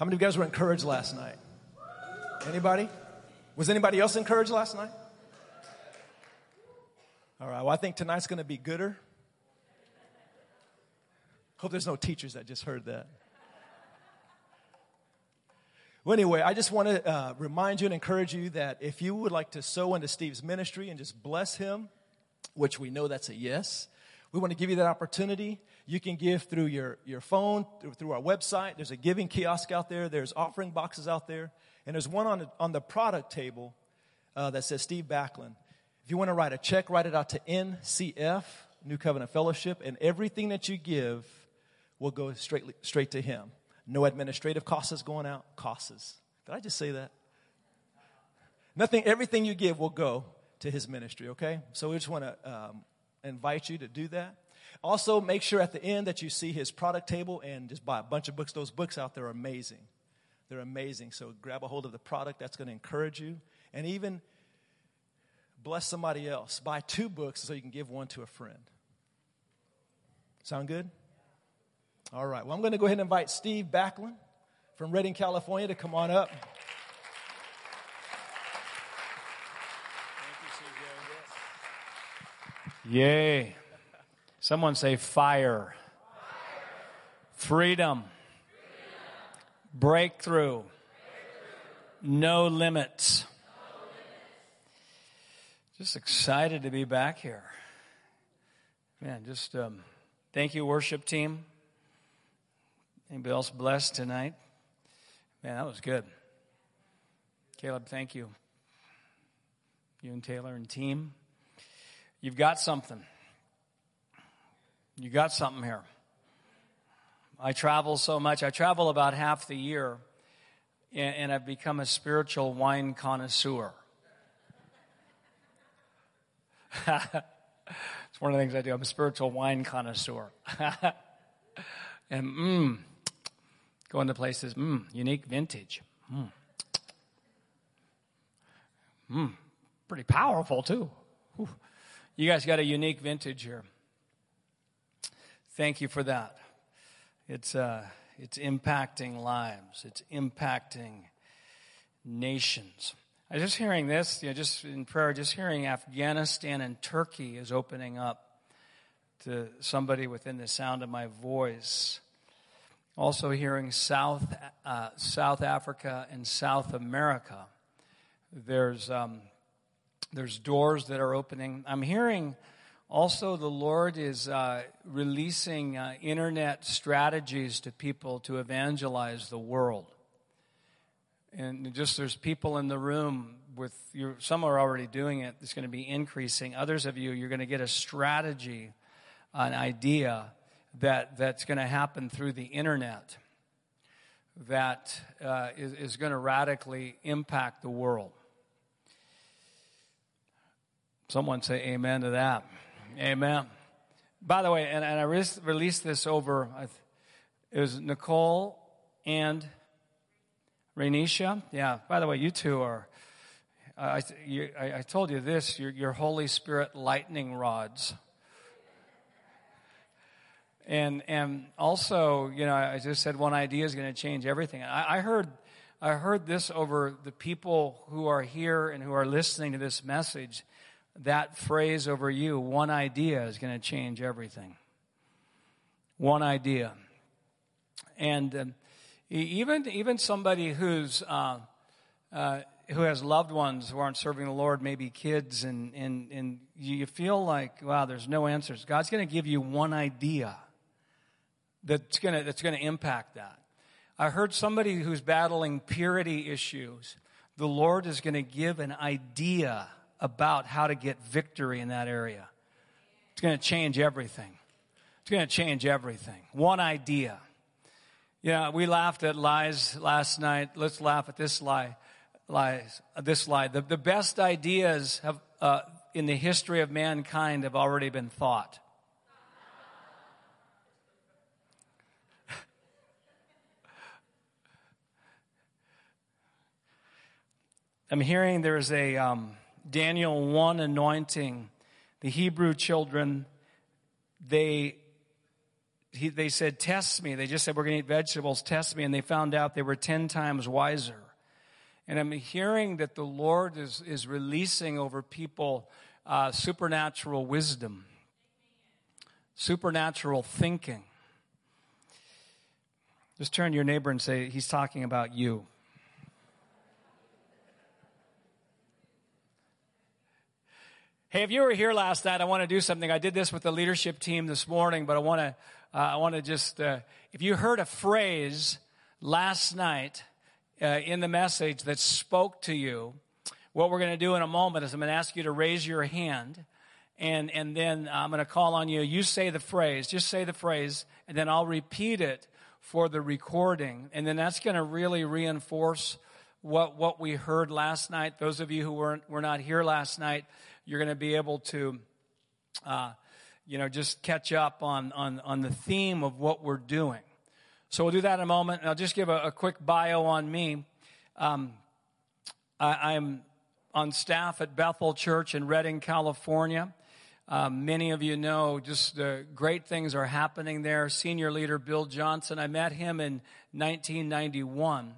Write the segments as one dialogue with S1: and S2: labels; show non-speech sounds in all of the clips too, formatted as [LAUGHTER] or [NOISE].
S1: How many of you guys were encouraged last night? Anybody? Was anybody else encouraged last night? All right, well, I think tonight's going to be gooder. Hope there's no teachers that just heard that. Well, anyway, I just want to uh, remind you and encourage you that if you would like to sow into Steve's ministry and just bless him, which we know that's a yes, we want to give you that opportunity. You can give through your, your phone, through, through our website. There's a giving kiosk out there. There's offering boxes out there. And there's one on the, on the product table uh, that says Steve Backlund. If you want to write a check, write it out to NCF, New Covenant Fellowship, and everything that you give will go straight, straight to him. No administrative costs going out. Costs. Did I just say that? Nothing, everything you give will go to his ministry, okay? So we just want to um, invite you to do that. Also, make sure at the end that you see his product table and just buy a bunch of books. Those books out there are amazing. They're amazing. So grab a hold of the product that's going to encourage you. And even bless somebody else. Buy two books so you can give one to a friend. Sound good? All right. Well, I'm going to go ahead and invite Steve Backlund from Redding, California to come on up.
S2: Thank you, Steve Yay. Someone say fire. fire. Freedom. Freedom. Breakthrough. Breakthrough. No limits. no limits. Just excited to be back here. Man, just um, thank you, worship team. Anybody else blessed tonight? Man, that was good. Caleb, thank you. You and Taylor and team. You've got something. You got something here. I travel so much. I travel about half the year, and, I've become a spiritual wine connoisseur. [LAUGHS] it's one of the things I do. I'm a spiritual wine connoisseur. [LAUGHS] and mmm, Going to places, mmm, unique vintage. Mmm. Mmm, pretty powerful too. Whew. You guys got a unique vintage here. Thank you for that. It's, uh, it's impacting lives, it's impacting nations. I was just hearing this, you know, just in prayer, just hearing Afghanistan and Turkey is opening up to somebody within the sound of my voice. Also hearing South, uh, South Africa and South America. There's, um, there's doors that are opening. I'm hearing also the Lord is uh, releasing uh, internet strategies to people to evangelize the world. And just there's people in the room with you, some are already doing it. It's going to be increasing. Others of you, you're going to get a strategy, an idea that, that's going to happen through the internet that uh, is, is going to radically impact the world. Someone say amen to that. Amen. By the way, and, and I re- released this over, it was Nicole and Renisha. Yeah, by the way, you two are, I, you, I, I told you this, you're, you're Holy Spirit lightning rods. And, and also, you know, I just said one idea is going to change everything. I, I heard, I heard this over the people who are here and who are listening to this message. That phrase over you, one idea is going to change everything. One idea. And um, even, even somebody who's, uh, uh, who has loved ones who aren't serving the Lord, maybe kids, and, and, and you feel like, wow, there's no answers. God's going to give you one idea that's going to that's going to impact that. I heard somebody who's battling purity issues. The Lord is going to give an idea about how to get victory in that area. It's going to change everything. It's going to change everything. One idea. Yeah, we laughed at lies last night. Let's laugh at this lie. Lies. This lie. The, the best ideas have, uh, in the history of mankind have already been thought. [LAUGHS] I'm hearing there's a um, Daniel 1 anointing. The Hebrew children, they he, they said, test me. They just said, we're going to eat vegetables, test me. And they found out they were 10 times wiser. And I'm hearing that the Lord is, is releasing over people uh, supernatural wisdom, supernatural thinking. Just turn to your neighbor and say, He's talking about you. Hey, if you were here last night, I want to do something. I did this with the leadership team this morning, but I want to, uh, I want to just, uh, if you heard a phrase last night uh, in the message that spoke to you, what we're going to do in a moment is I'm going to ask you to raise your hand, and and then I'm going to call on you. You say the phrase, just say the phrase, and then I'll repeat it for the recording, and then that's going to really reinforce what what we heard last night. Those of you who weren't were not here last night you're going to be able to, uh, you know, just catch up on, on, on the theme of what we're doing. So we'll do that in a moment. And I'll just give a, a quick bio on me. Um, I, am on staff at Bethel Church in Redding, California. Um, many of you know just the great things are happening there. Senior leader Bill Johnson, I met him in 1991.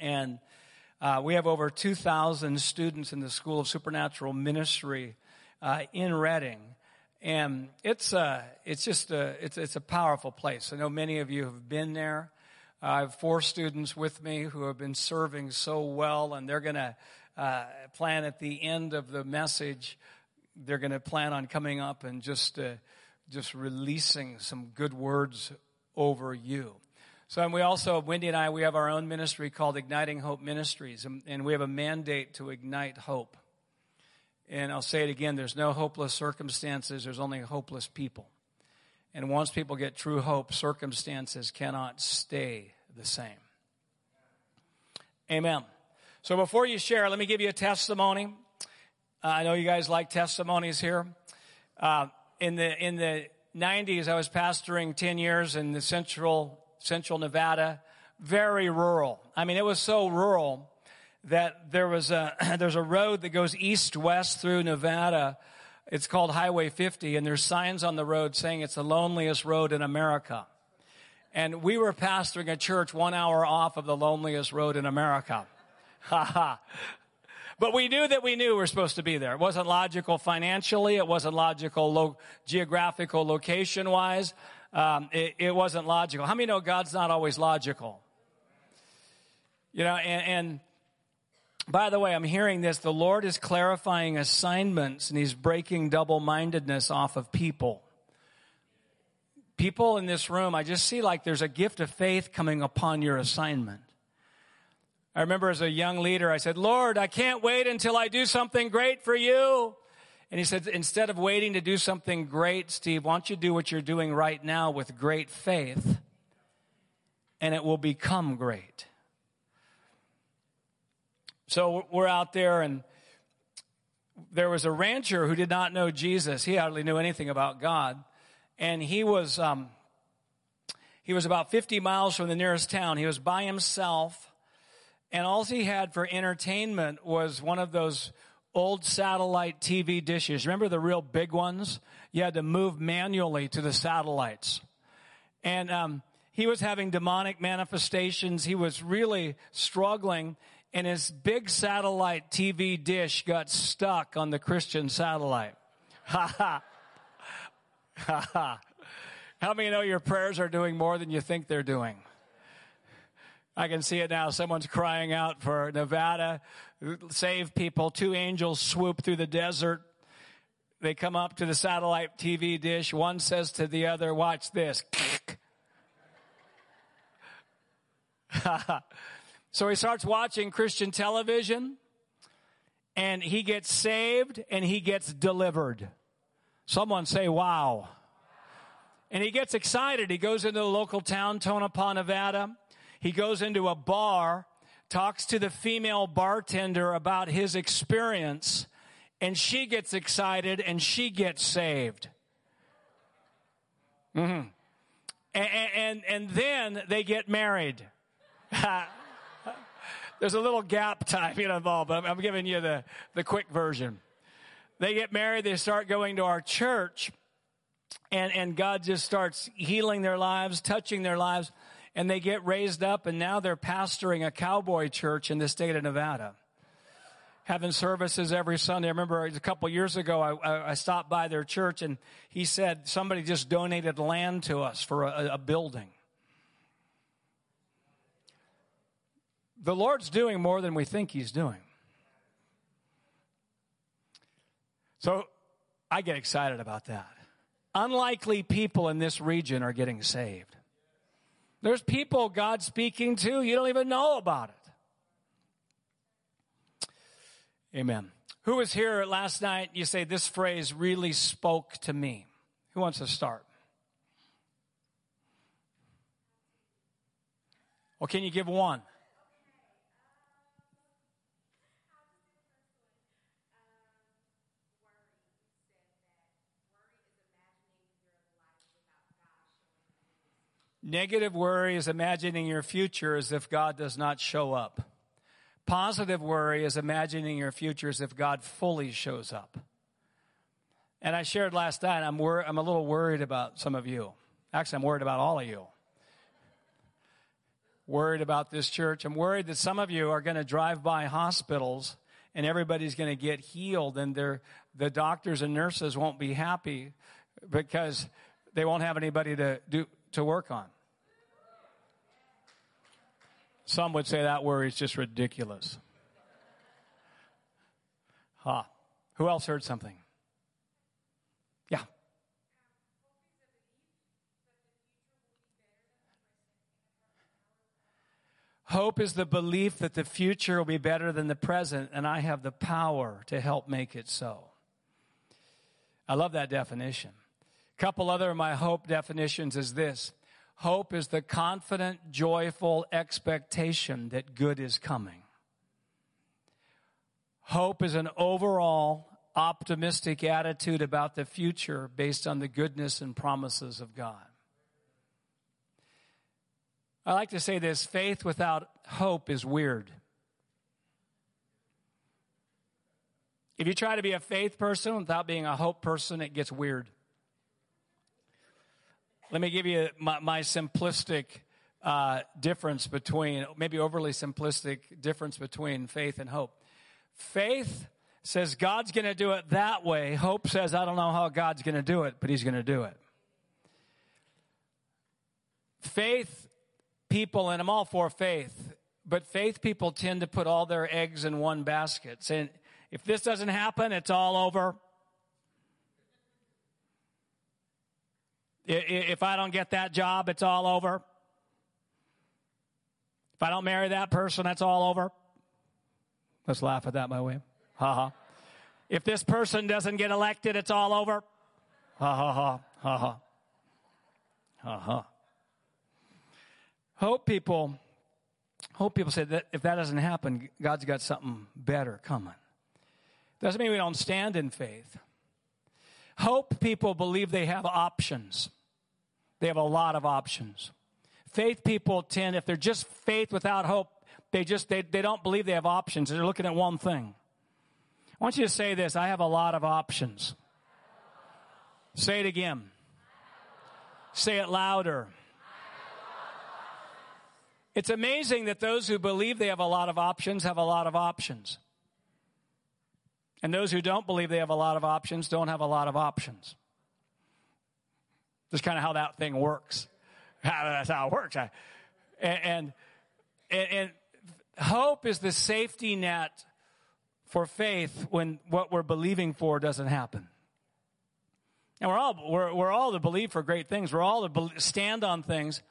S2: And uh, we have over 2,000 students in the School of Supernatural Ministry uh, in Redding. And it's, uh, it's just a, it's, it's a powerful place. I know many of you have been there. I have four students with me who have been serving so well, and they're going to uh, plan at the end of the message. They're going to plan on coming up and just, uh, just releasing some good words over you. So, and we also, Wendy and I, we have our own ministry called Igniting Hope Ministries, and, and we have a mandate to ignite hope. And I'll say it again there's no hopeless circumstances, there's only hopeless people. And once people get true hope, circumstances cannot stay the same. Amen. So before you share, let me give you a testimony. Uh, I know you guys like testimonies here. Uh, in the in the 90s, I was pastoring 10 years in the central central Nevada, very rural. I mean, it was so rural that there was a, [CLEARS THROAT] there's a road that goes east west through Nevada. It's called Highway 50 and there's signs on the road saying it's the loneliest road in America. And we were pastoring a church one hour off of the loneliest road in America. [LAUGHS] Ha ha. But we knew that we knew we were supposed to be there. It wasn't logical financially. It wasn't logical lo- geographical location wise um, it, it, wasn't logical. How many know God's not always logical? You know, and, and by the way, I'm hearing this. The Lord is clarifying assignments and He's breaking double mindedness off of people. People in this room, I just see like there's a gift of faith coming upon your assignment. I remember as a young leader, I said, Lord, I can't wait until I do something great for you. And he said, instead of waiting to do something great, Steve, why don't you do what you're doing right now with great faith, and it will become great. So we're out there, and there was a rancher who did not know Jesus. He hardly knew anything about God. And he was, um, he was about 50 miles from the nearest town. He was by himself, and all he had for entertainment was one of those old satellite TV dishes. Remember the real big ones? You had to move manually to the satellites. And um, he was having demonic manifestations. He was really struggling. And his big satellite TV dish got stuck on the Christian satellite. [LAUGHS] Ha ha. Ha ha. How many know your prayers are doing more than you think they're doing? I can see it now. Someone's crying out for Nevada, save people. Two angels swoop through the desert. They come up to the satellite TV dish. One says to the other, watch this. [LAUGHS] so he starts watching Christian television and he gets saved and he gets delivered. Someone say, wow. And he gets excited. He goes into the local town, Tonopah, Nevada he goes into a bar, talks to the female bartender about his experience, and she gets excited and she gets saved. Mm-hmm. And, and, and then they get married. [LAUGHS] There's a little gap time involved, but I'm, giving you the, the quick version. They get married, they start going to our church, and, and God just starts healing their lives, touching their lives, and they get raised up, and now they're pastoring a cowboy church in the state of Nevada. Having services every Sunday. I remember a couple years ago, I, I, stopped by their church, and he said somebody just donated land to us for a, a building. The Lord's doing more than we think He's doing. So I get excited about that unlikely people in this region are getting saved. There's people God's speaking to, you don't even know about it. Amen. Who was here last night? You say this phrase really spoke to me. Who wants to start? Well, can you give one? Negative worry is imagining your future as if God does not show up. Positive worry is imagining your future as if God fully shows up. And I shared last night, I'm, wor- I'm a little worried about some of you. Actually, I'm worried about all of you. Worried about this church. I'm worried that some of you are going to drive by hospitals and everybody's going to get healed and the doctors and nurses won't be happy because they won't have anybody to do, to work on. Some would say that worry is just ridiculous. Huh. Who else heard something? Yeah. Hope is the belief that the future will be better than the present, and I have the power to help make it so. I love that definition couple other of my hope definitions is this hope is the confident, joyful expectation that good is coming. Hope is an overall optimistic attitude about the future based on the goodness and promises of God. I like to say this faith without hope is weird. If you try to be a faith person without being a hope person, it gets weird. Let me give you my, my simplistic uh, difference between, maybe overly simplistic difference between faith and hope. Faith says God's going to do it that way. Hope says, I don't know how God's going to do it, but He's going to do it. Faith people, and I'm all for faith, but faith people tend to put all their eggs in one basket, saying, if this doesn't happen, it's all over. If I don't get that job, it's all over. If I don't marry that person, that's all over. Let's laugh at that, my way. Ha ha. If this person doesn't get elected, it's all over. Ha ha ha. Ha ha. Ha ha. Hope people, hope people say that if that doesn't happen, God's got something better coming. Doesn't mean we don't stand in faith. Hope people believe they have options. They have a lot of options. Faith people tend, if they're just faith without hope, they just they, they don't believe they have options. They're looking at one thing. I want you to say this I have a lot of options. Say it again. Say it louder. It's amazing that those who believe they have a lot of options have a lot of options. And those who don't believe they have a lot of options don't have a lot of options. That's kind of how that thing works. That's how it works. And, and, and hope is the safety net for faith when what we're believing for doesn't happen. And we're all, we're, we're all to believe for great things. We're all to stand on things.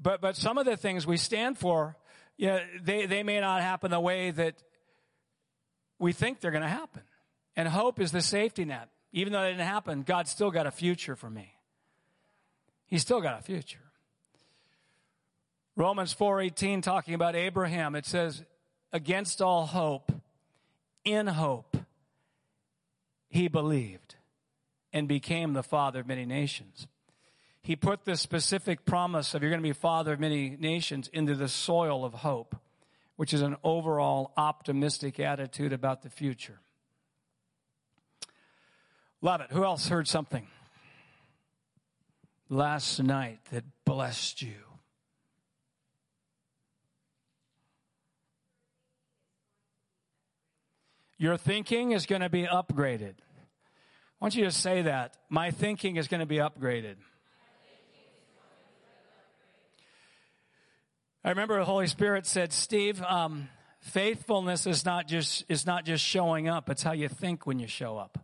S2: But, but some of the things we stand for, you know, they, they may not happen the way that we think they're going to happen. And hope is the safety net. Even though it didn't happen, God's still got a future for me. He's still got a future. Romans 4:18 talking about Abraham, it says, against all hope, in hope, he believed and became the father of many nations. He put the specific promise of you're going to be father of many nations into the soil of hope which is an overall optimistic attitude about the future. Love it. Who else heard something? last night that blessed you? Your thinking is going to be upgraded. I want you to say that. My thinking is going to be upgraded. I remember the Holy Spirit said, Steve, um, faithfulness is not just is not just showing up; it's how you think when you show up.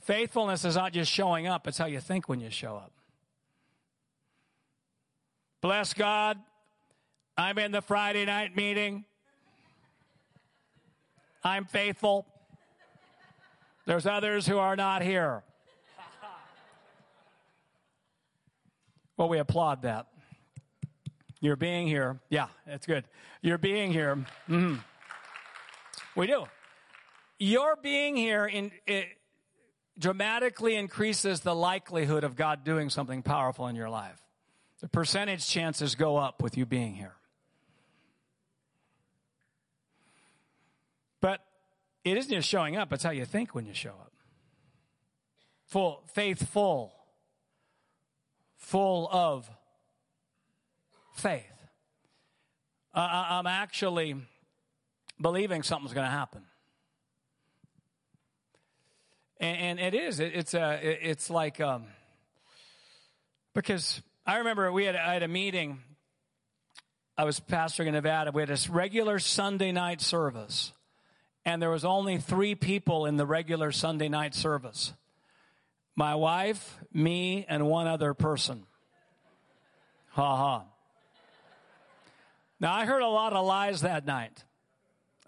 S2: Faithfulness is not just showing up; it's how you think when you show up. Bless God. I'm in the Friday night meeting. I'm faithful. There's others who are not here. Well, we applaud that. You're being here. Yeah, that's good. You're being here. Mm-hmm. We do. Your being here in, dramatically increases the likelihood of God doing something powerful in your life. The percentage chances go up with you being here. But it isn't just showing up, it's how you think when you show up. Full, faithful, full of faith. Uh, I'm actually believing something's going to happen. And, and, it is. It, it's a. It's like um, because I remember we had I had a meeting. I was pastoring in Nevada. We had this regular Sunday night service, and there was only three people in the regular Sunday night service my wife, me, and one other person. Ha ha. Now, I heard a lot of lies that night.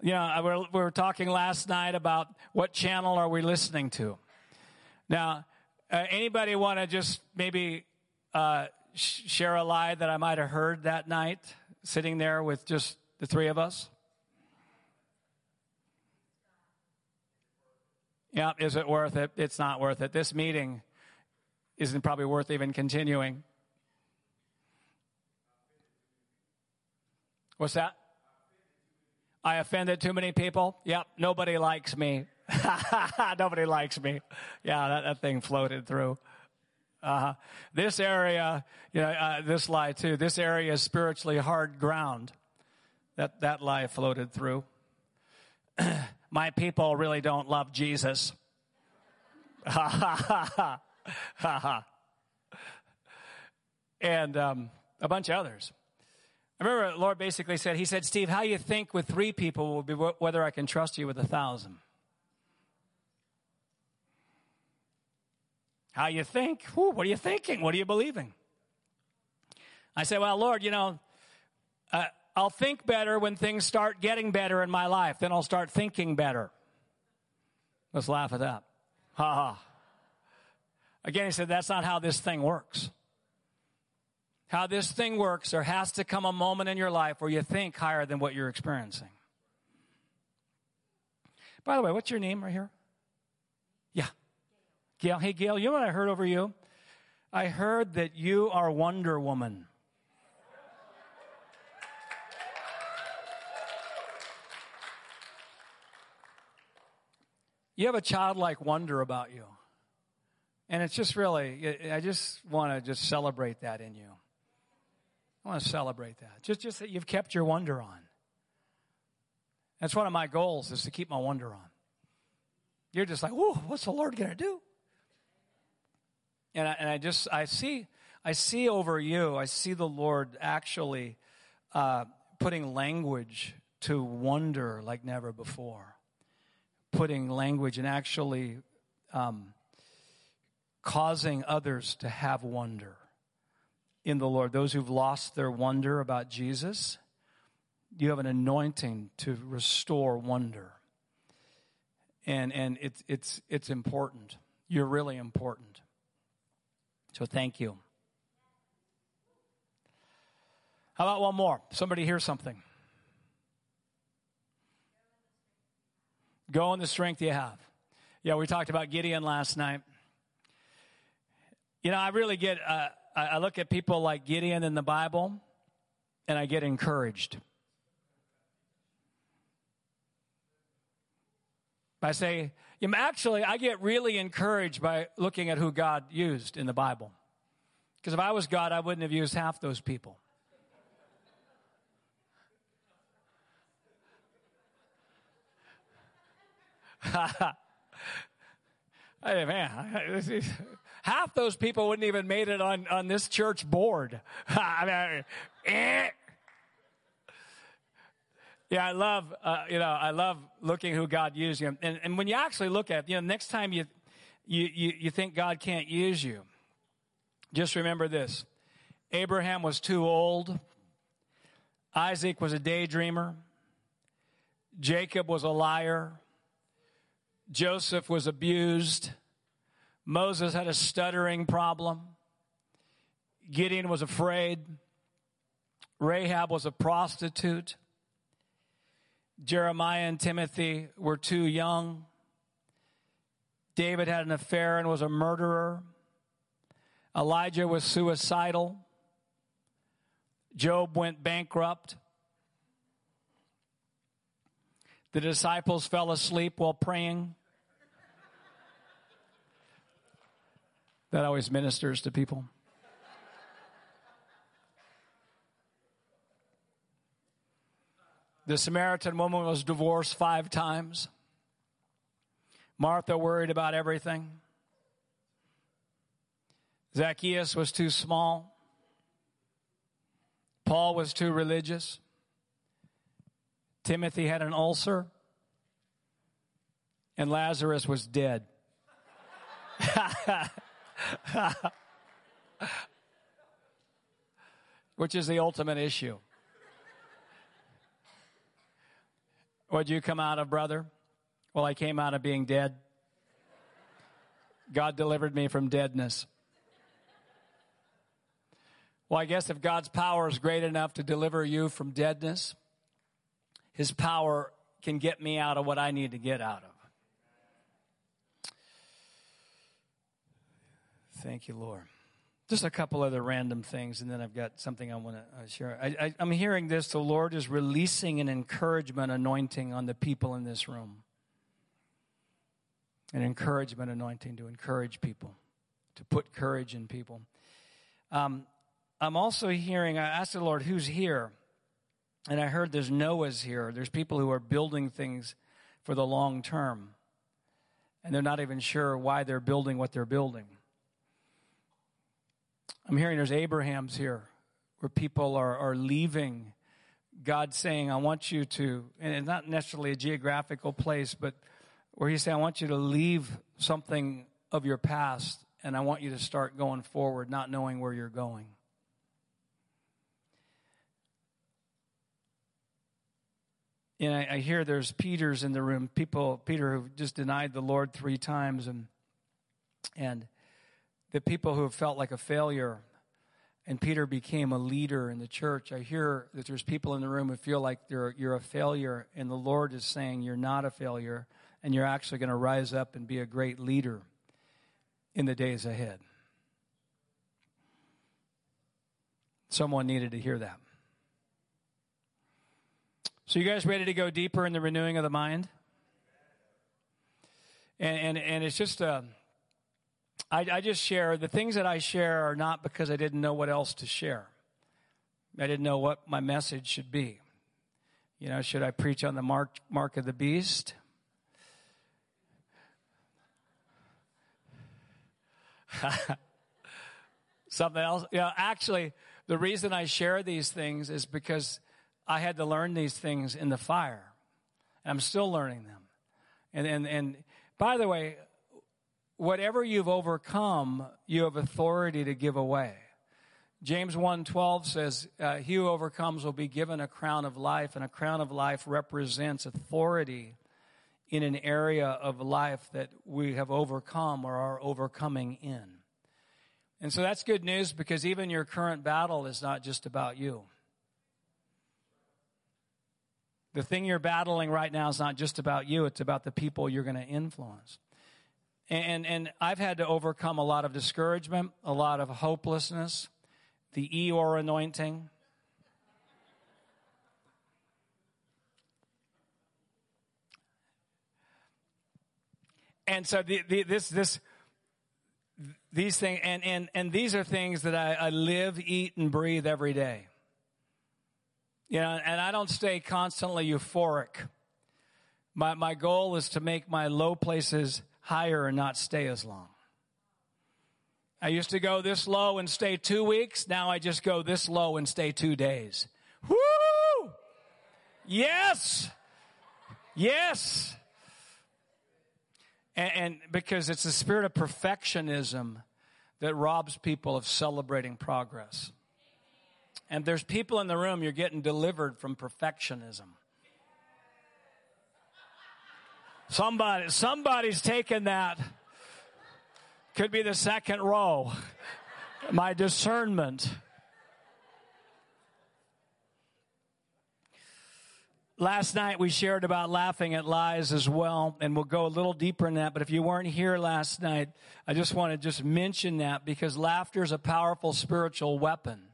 S2: You know, we were talking last night about what channel are we listening to. Now, uh, anybody want to just maybe uh, sh- share a lie that I might have heard that night, sitting there with just the three of us? Yeah, is it worth it? It's not worth it. This meeting isn't probably worth even continuing. What's that? I offended too many people? Yep, nobody likes me. [LAUGHS] nobody likes me. Yeah, that, that thing floated through. Uh-huh. This area, you know, uh, this lie too. This area is spiritually hard ground. That that lie floated through. [CLEARS THROAT] my people really don't love Jesus. Ha ha ha ha ha ha. And um, a bunch of others. I remember Lord basically said, He said, Steve, how you think with three people will be whether I can trust you with a thousand. How you think? Whew, what are you thinking? What are you believing? I said, Well, Lord, you know, uh, I'll think better when things start getting better in my life. Then I'll start thinking better. Let's laugh at that. Ha ha. Again, he said, that's not how this thing works. How this thing works, there has to come a moment in your life where you think higher than what you're experiencing. By the way, what's your name right here? Yeah. Gail. Hey, Gail, you know what I heard over you? I heard that you are Wonder Woman. You have a childlike wonder about you. And it's just really, I just want to just celebrate that in you. I want to celebrate that. Just, just that you've kept your wonder on. That's one of my goals is to keep my wonder on. You're just like, whoa, what's the Lord going to do? And I, and I just, I see, I see over you, I see the Lord actually uh, putting language to wonder like never before putting language and actually um, causing others to have wonder in the Lord. Those who've lost their wonder about Jesus, you have an anointing to restore wonder. And, and it's, it's, it's important. You're really important. So thank you. How about one more? Somebody hear something. Go in the strength you have. Yeah, we talked about Gideon last night. You know, I really get, uh, I look at people like Gideon in the Bible and I get encouraged. I say, Actually, I get really encouraged by looking at who God used in the Bible. Because if I was God, I wouldn't have used half those people. [LAUGHS] hey, man, half those people wouldn't even made it on, on this church board. [LAUGHS] I mean, eh. Yeah, I love, uh, you know, I love looking who God used you. And, and when you actually look at, you know, next time you, you, you, you think God can't use you, just remember this. Abraham was too old. Isaac was a daydreamer. Jacob was a liar. Joseph was abused. Moses had a stuttering problem. Gideon was afraid. Rahab was a prostitute. Jeremiah and Timothy were too young. David had an affair and was a murderer. Elijah was suicidal. Job went bankrupt. The disciples fell asleep while praying. That always ministers to people. The Samaritan woman was divorced five times. Martha worried about everything. Zacchaeus was too small. Paul was too religious. Timothy had an ulcer. And Lazarus was dead. [LAUGHS] Which is the ultimate issue. What'd you come out of, brother? Well, I came out of being dead. God delivered me from deadness. Well, I guess if God's power is great enough to deliver you from deadness, His power can get me out of what I need to get out of. Thank you, Lord. Just a couple other random things, and then I've got something I want to uh, share. I, am hearing this the Lord is releasing an encouragement anointing on the people in this room. An encouragement anointing to encourage people, to put courage in people. Um, I'm also hearing, I asked the Lord, who's here? And I heard there's Noah's here. There's people who are building things for the long term. And they're not even sure why they're building what they're building. I'm hearing there's Abraham's here, where people are, are leaving. God saying, I want you to, and it's not necessarily a geographical place, but where He's saying, I want you to leave something of your past and I want you to start going forward, not knowing where you're going. And I, I hear there's Peters in the room, people, Peter who just denied the Lord three times, and and the people who have felt like a failure and Peter became a leader in the church. I hear that there's people in the room who feel like they're, you're a failure, and the Lord is saying you're not a failure, and you're actually going to rise up and be a great leader in the days ahead. Someone needed to hear that. So, you guys ready to go deeper in the renewing of the mind? And, and, and it's just uh, I I just share the things that I share are not because I didn't know what else to share. I didn't know what my message should be. You know, should I preach on the mark, mark of the beast? [LAUGHS] Something else? Yeah, actually, the reason I share these things is because I had to learn these things in the fire. And I'm still learning them. And, and, and by the way, whatever you've overcome, you have authority to give away. James 1:12 says, uh, "He who overcomes will be given a crown of life, and a crown of life represents authority in an area of life that we have overcome or are overcoming in." And so that's good news because even your current battle is not just about you. The thing you're battling right now is not just about you, it's about the people you're going to influence. And, and I've had to overcome a lot of discouragement, a lot of hopelessness, the Eeyore anointing. and so the, the, this, this, these things, and, and, and these are things that I, I live, eat, and breathe every day. You know, and I don't stay constantly euphoric. My, my goal is to make my low places higher and not stay as long. I used to go this low and stay two weeks. Now I just go this low and stay two days. Woo! Yes! Yes! And, and because it's the spirit of perfectionism that robs people of celebrating progress. And there's people in the room, you're getting delivered from perfectionism. Somebody, somebody's taken that. Could be the second row. My discernment. Last night we shared about laughing at lies as well, and we'll go a little deeper in that. But if you weren't here last night, I just want to just mention that because laughter is a powerful spiritual weapon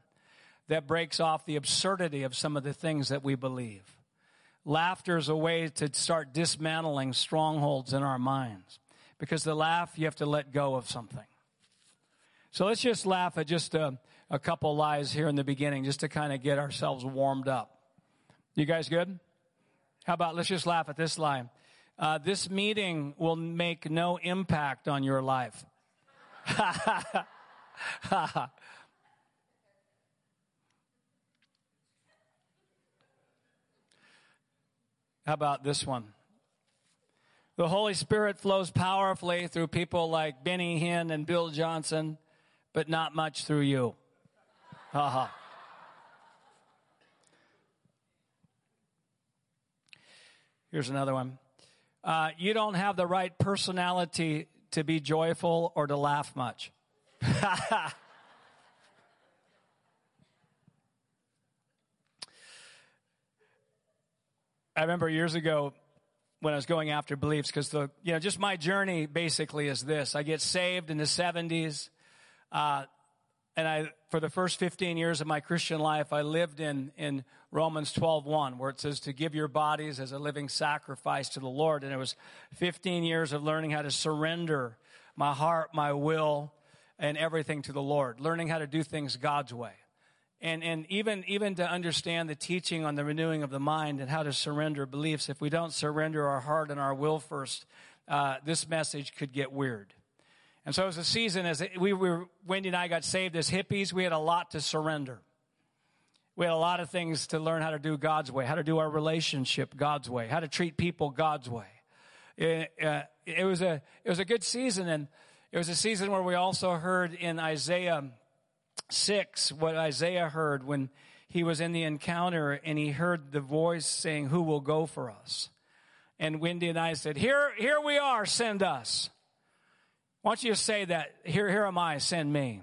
S2: that breaks off the absurdity of some of the things that we believe. Laughter is a way to start dismantling strongholds in our minds because the laugh, you have to let go of something. So let's just laugh at just a, a couple lies here in the beginning just to kind of get ourselves warmed up. You guys good? How about let's just laugh at this lie? Uh, this meeting will make no impact on your life. [LAUGHS] How about this one? The Holy Spirit flows powerfully through people like Benny Hinn and Bill Johnson, but not much through you. Haha. Here's another one. Uh, you don't have the right personality to be joyful or to laugh much. [LAUGHS] I remember years ago when I was going after beliefs, because the you know just my journey basically is this: I get saved in the '70s, uh, and I for the first 15 years of my Christian life, I lived in in Romans 12:1, where it says to give your bodies as a living sacrifice to the Lord, and it was 15 years of learning how to surrender my heart, my will, and everything to the Lord, learning how to do things God's way and, and even, even to understand the teaching on the renewing of the mind and how to surrender beliefs, if we don't surrender our heart and our will first, uh, this message could get weird. And so it was a season as we were, Wendy and I got saved as hippies, we had a lot to surrender. We had a lot of things to learn how to do God's way, how to do our relationship God's way, how to treat people God's way. It, uh, it was a, it was a good season and it was a season where we also heard in Isaiah 6 what Isaiah heard when he was in the encounter and he heard the voice saying, Who will go for us? And Wendy and I said, Here, here we are, send us. Why don't you say that? Here, here am I, send me.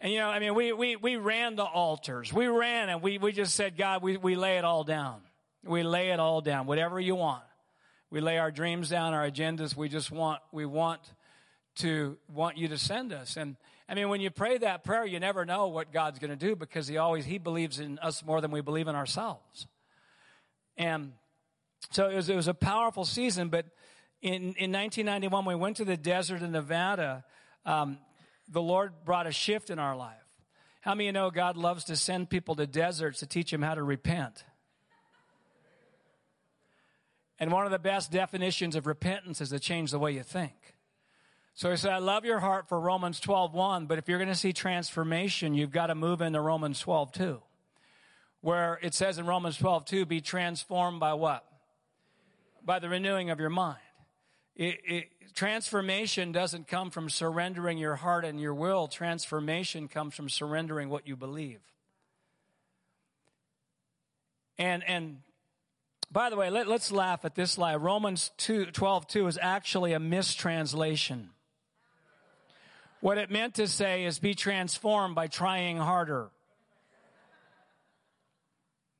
S2: And you know, I mean, we, we, we ran the altars. We ran and we, we just said, God, we, we lay it all down. We lay it all down, whatever you want. We lay our dreams down, our agendas. We just want, we want to, want you to send us. And, I mean, when you pray that prayer, you never know what God's going to do because He always He believes in us more than we believe in ourselves. And so it was, it was a powerful season. But in, in 1991, we went to the desert in Nevada. Um, the Lord brought a shift in our life. How many of you know God loves to send people to deserts to teach them how to repent? And one of the best definitions of repentance is to change the way you think. So he said, I love your heart for Romans 12, 1, but if you're going to see transformation, you've got to move into Romans 12, 2, where it says in Romans 12, 2, be transformed by what? By the renewing of your mind. It, it, transformation doesn't come from surrendering your heart and your will. Transformation comes from surrendering what you believe. And, and by the way, let, us laugh at this lie. Romans 2, 12, 2 is actually a mistranslation. What it meant to say is be transformed by trying harder.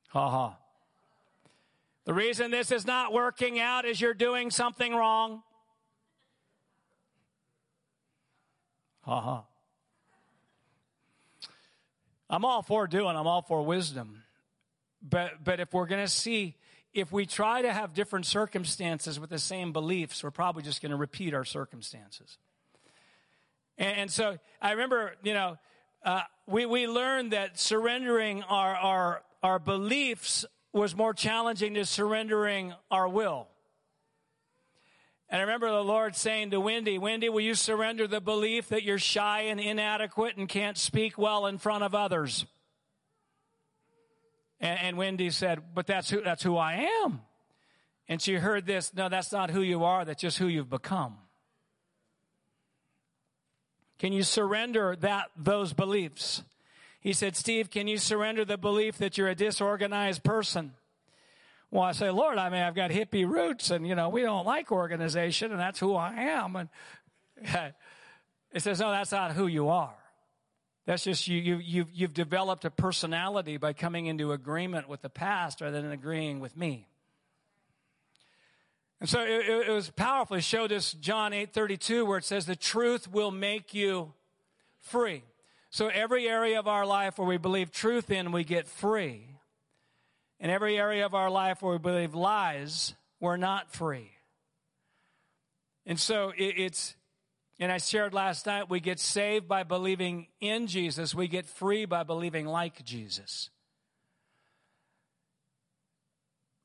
S2: Ha ha. The reason this is not working out is you're doing something wrong. Ha ha. I'm all for doing, I'm all for wisdom. But, but if we're going to see if we try to have different circumstances with the same beliefs, we're probably just going to repeat our circumstances. And, and, so I remember, you know, uh, we, we learned that surrendering our, our, our beliefs was more challenging than surrendering our will. And I remember the Lord saying to Wendy, Wendy, will you surrender the belief that you're shy and inadequate and can't speak well in front of others? And, and Wendy said, but that's who, that's who I am. And she heard this, no, that's not who you are, that's just who you've become. Can you surrender that, those beliefs? He said, Steve, can you surrender the belief that you're a disorganized person? Well, I say, Lord, I mean, I've got hippie roots and, you know, we don't like organization and that's who I am. And [LAUGHS] he says, no, that's not who you are. That's just you, you, you've, you've developed a personality by coming into agreement with the past rather than agreeing with me. And so it, it was powerful. It showed us John 8:32 where it says the truth will make you free. So every area of our life where we believe truth in, we get free. In every area of our life where we believe lies, we're not free. And so it, it's, and I shared last night, we get saved by believing in Jesus. We get free by believing like Jesus.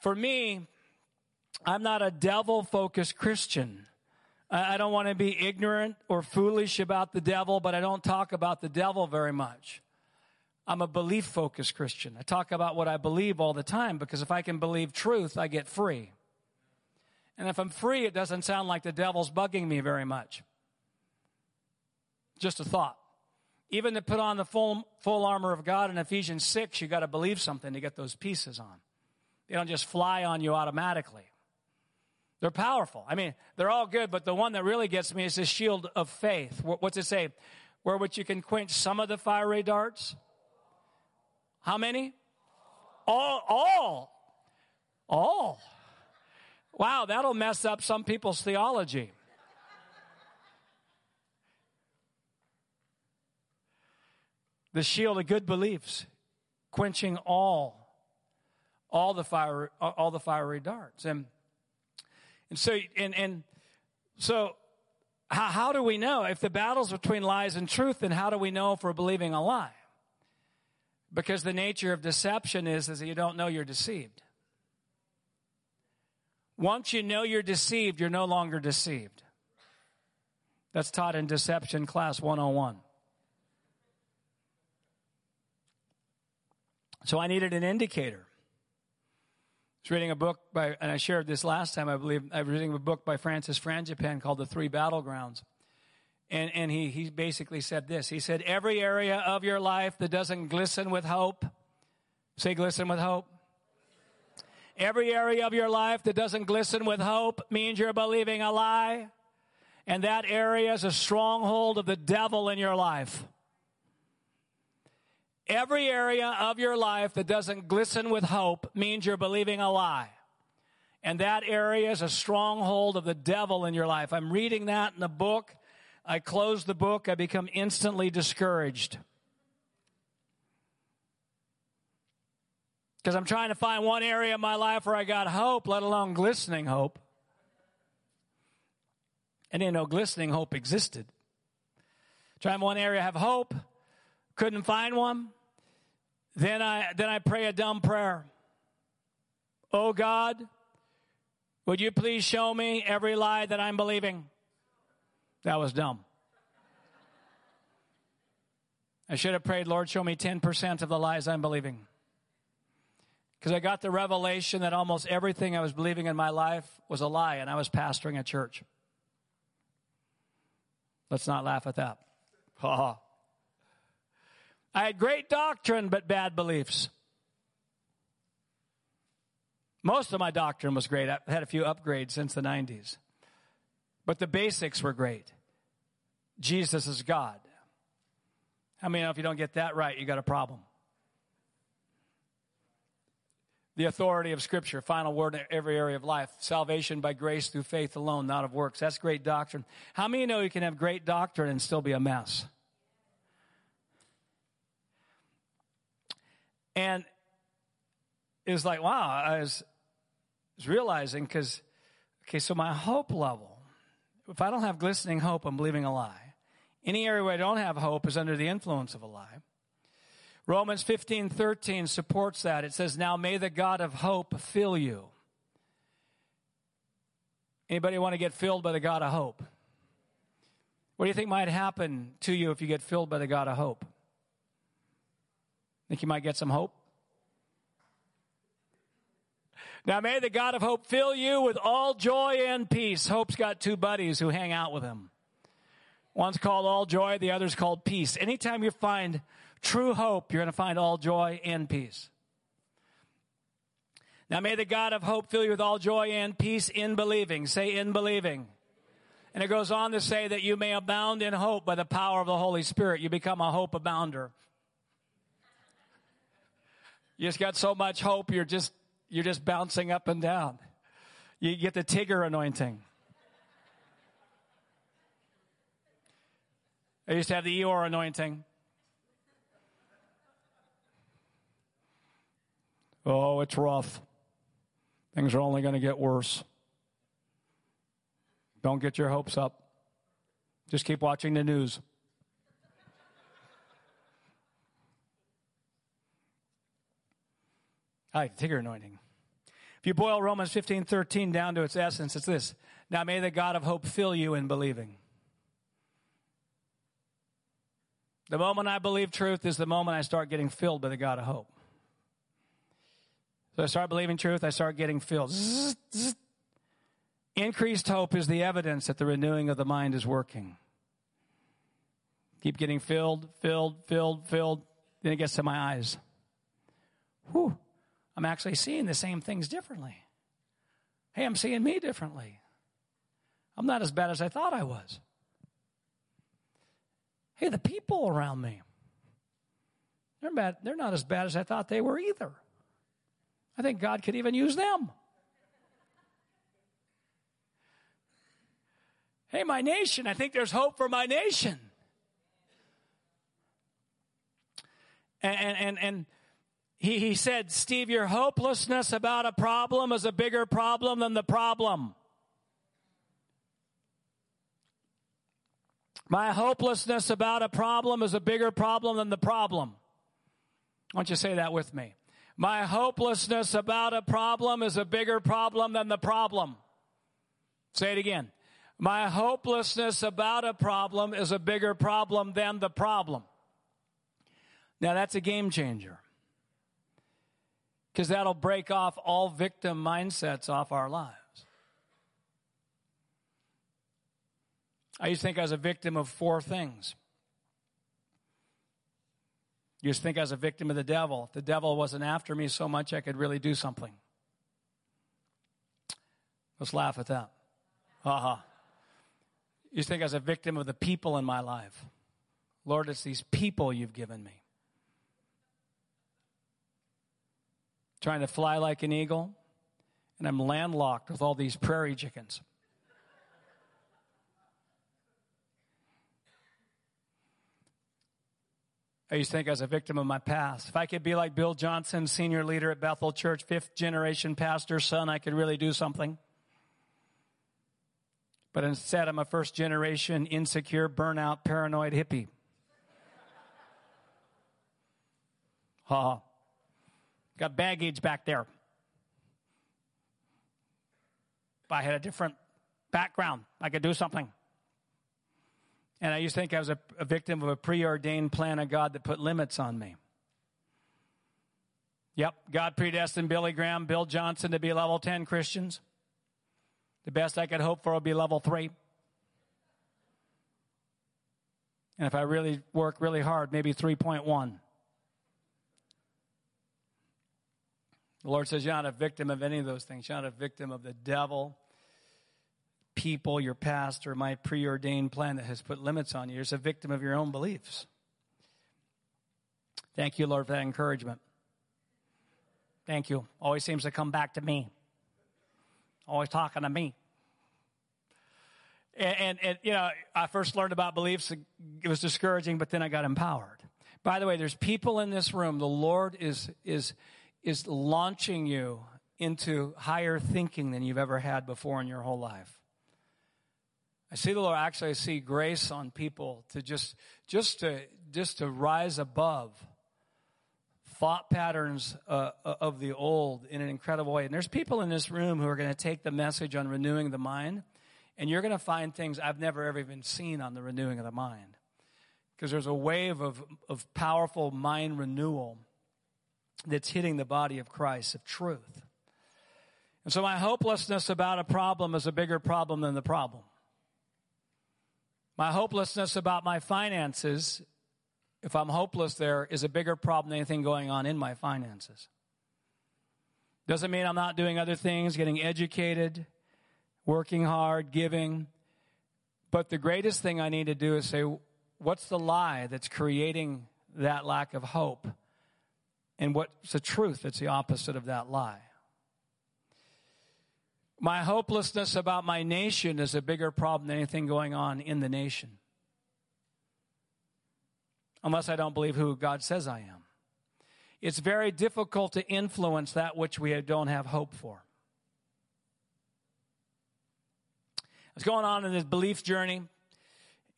S2: For me, I'm not a devil focused Christian. I don't want to be ignorant or foolish about the devil, but I don't talk about the devil very much. I'm a belief focused Christian. I talk about what I believe all the time because if I can believe truth, I get free. And if I'm free, it doesn't sound like the devil's bugging me very much. Just a thought. Even to put on the full, full armor of God in Ephesians 6, you got to believe something to get those pieces on. They don't just fly on you automatically. They're powerful. I mean, they're all good, but the one that really gets me is the shield of faith. What's it say? Where which you can quench some of the fiery darts, how many? All, all, all. Wow, that'll mess up some people's theology. the shield of good beliefs, quenching all, all the fire, all the fiery darts, and and so and and so. How, how do we know if the battle's between lies and truth? Then how do we know if we're believing a lie? Because the nature of deception is, is that you don't know you're deceived. Once you know you're deceived, you're no longer deceived. That's taught in Deception Class 101. So I needed an indicator. Was reading a book by, and I shared this last time, I believe. I was reading a book by Francis Frangipane called The Three Battlegrounds. And, and he, he basically said this. He said, every area of your life that doesn't glisten with hope, say glisten with hope. Every area of your life that doesn't glisten with hope means you're believing a lie. And that area is a stronghold of the devil in your life. Every area of your life that doesn't glisten with hope means you're believing a lie. And that area is a stronghold of the devil in your life. I'm reading that in the book I close the book, I become instantly discouraged. Because I'm trying to find one area of my life where I got hope, let alone glistening hope. I didn't know glistening hope existed. Trying one area have hope, couldn't find one. Then I then I pray a dumb prayer. Oh God, would you please show me every lie that I'm believing? That was dumb. I should have prayed, Lord, show me 10% of the lies I'm believing. Because I got the revelation that almost everything I was believing in my life was a lie, and I was pastoring a church. Let's not laugh at that. Ha. I had great doctrine, but bad beliefs. Most of my doctrine was great. I've had a few upgrades since the 90s. But the basics were great. Jesus is God. How many know if you don't get that right, you got a problem? The authority of Scripture, final word in every area of life. Salvation by grace through faith alone, not of works. That's great doctrine. How many know you can have great doctrine and still be a mess? And it was like, wow, I was was realizing because, okay, so my hope level, if I don't have glistening hope, I'm believing a lie. Any area where I don't have hope is under the influence of a lie. Romans 15, 13 supports that. It says, Now may the God of hope fill you. Anybody want to get filled by the God of hope? What do you think might happen to you if you get filled by the God of hope? Think you might get some hope? Now may the God of hope fill you with all joy and peace. Hope's got two buddies who hang out with him. One's called all joy, the other's called peace. Anytime you find true hope, you're going to find all joy and peace. Now may the God of hope fill you with all joy and peace in believing. Say in believing. And it goes on to say that you may abound in hope by the power of the Holy Spirit. You become a hope abounder. You just got so much hope, you're just, you're just bouncing up and down. You get the Tigger anointing. I used to have the Eeyore anointing. Oh, it's rough. Things are only going to get worse. Don't get your hopes up. Just keep watching the news. Hi, Tigger anointing. If you boil Romans 15 13 down to its essence, it's this. Now may the God of hope fill you in believing. The moment I believe truth is the moment I start getting filled by the God of hope. So I start believing truth, I start getting filled. Zzz, zzz. Increased hope is the evidence that the renewing of the mind is working. Keep getting filled, filled, filled, filled. Then it gets to my eyes. Whew. I'm actually seeing the same things differently. Hey, I'm seeing me differently. I'm not as bad as I thought I was. Hey, the people around me, they're, bad, they're not as bad as I thought they were either. I think God could even use them. Hey, my nation, I think there's hope for my nation. And, and, and, and he, he said, Steve, your hopelessness about a problem is a bigger problem than the problem. My hopelessness about a problem is a bigger problem than the problem. Why don't you say that with me? My hopelessness about a problem is a bigger problem than the problem. Say it again. My hopelessness about a problem is a bigger problem than the problem. Now that's a game changer. Because that'll break off all victim mindsets off our lives. I used to think I was a victim of four things. You used to think I was a victim of the devil. The devil wasn't after me so much I could really do something. Let's laugh at that. Uh-huh. You think I was a victim of the people in my life. Lord, it's these people you've given me. Trying to fly like an eagle, and I'm landlocked with all these prairie chickens. I used to think I was a victim of my past. If I could be like Bill Johnson, senior leader at Bethel Church, fifth generation pastor, son, I could really do something. But instead, I'm a first generation, insecure, burnout, paranoid hippie. Ha. Got baggage back there. If I had a different background, I could do something. And I used to think I was a, a victim of a preordained plan of God that put limits on me. Yep, God predestined Billy Graham, Bill Johnson to be level 10 Christians. The best I could hope for would be level 3. And if I really work really hard, maybe 3.1. The Lord says you're not a victim of any of those things. You're not a victim of the devil people, your past, or my preordained plan that has put limits on you. You're just a victim of your own beliefs. Thank you, Lord, for that encouragement. Thank you. Always seems to come back to me. Always talking to me. And, and, and, you know, I first learned about beliefs. It was discouraging, but then I got empowered. By the way, there's people in this room. The Lord is is is launching you into higher thinking than you've ever had before in your whole life. I see the Lord actually I see grace on people to just just to just to rise above thought patterns uh, uh, of the old in an incredible way. And there's people in this room who are going to take the message on renewing the mind, and you're going to find things I've never ever even seen on the renewing of the mind. Because there's a wave of, of powerful mind renewal that's hitting the body of Christ, of truth. And so my hopelessness about a problem is a bigger problem than the problem. My hopelessness about my finances, if I'm hopeless there, is a bigger problem than anything going on in my finances. Doesn't mean I'm not doing other things, getting educated, working hard, giving. But the greatest thing I need to do is say, what's the lie that's creating that lack of hope? And what's the truth that's the opposite of that lie? My hopelessness about my nation is a bigger problem than anything going on in the nation. Unless I don't believe who God says I am. It's very difficult to influence that which we don't have hope for. I was going on in this belief journey,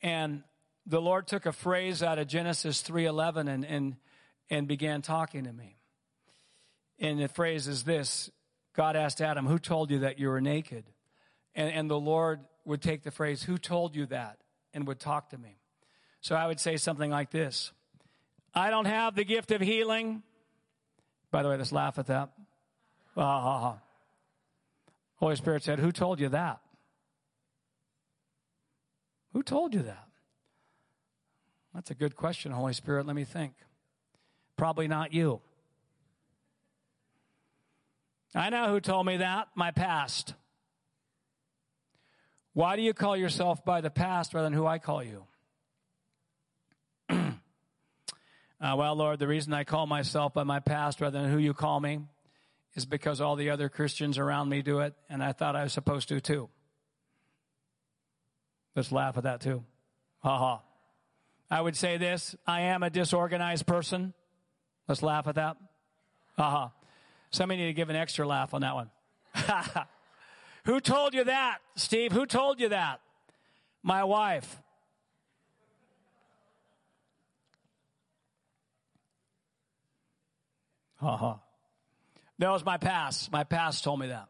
S2: and the Lord took a phrase out of Genesis 3:11 and, and, and began talking to me. And the phrase is this God asked Adam, Who told you that you were naked? And, and the Lord would take the phrase, Who told you that? and would talk to me. So I would say something like this I don't have the gift of healing. By the way, let's laugh at that. Ha ha ha. Holy Spirit said, Who told you that? Who told you that? That's a good question, Holy Spirit. Let me think. Probably not you. I know who told me that my past. Why do you call yourself by the past rather than who I call you? [CLEARS THROAT] uh, well, Lord, the reason I call myself by my past rather than who you call me is because all the other Christians around me do it, and I thought I was supposed to too. Let's laugh at that too. Ha ha. I would say this I am a disorganized person. Let's laugh at that. Uh huh. Somebody need to give an extra laugh on that one. [LAUGHS] Who told you that, Steve? Who told you that? My wife. Ha ha. That was my past. My past told me that.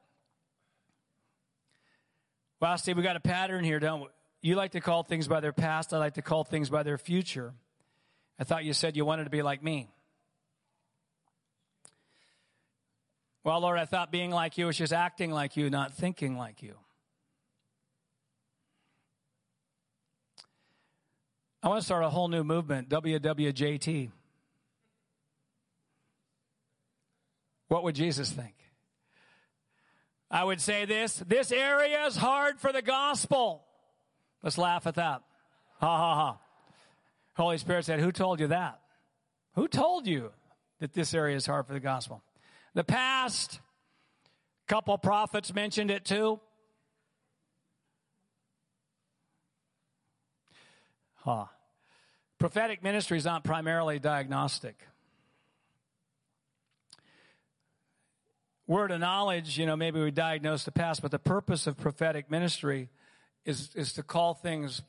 S2: Well, Steve, we got a pattern here, don't we? You like to call things by their past. I like to call things by their future. I thought you said you wanted to be like me. Well, Lord, I thought being like you was just acting like you, not thinking like you. I want to start a whole new movement, WWJT. What would Jesus think? I would say this this area is hard for the gospel. Let's laugh at that. Ha ha ha. Holy Spirit said, Who told you that? Who told you that this area is hard for the gospel? The past. A couple prophets mentioned it too. Huh. Prophetic ministry is not primarily diagnostic. Word of knowledge, you know, maybe we diagnose the past, but the purpose of prophetic ministry is, is to call things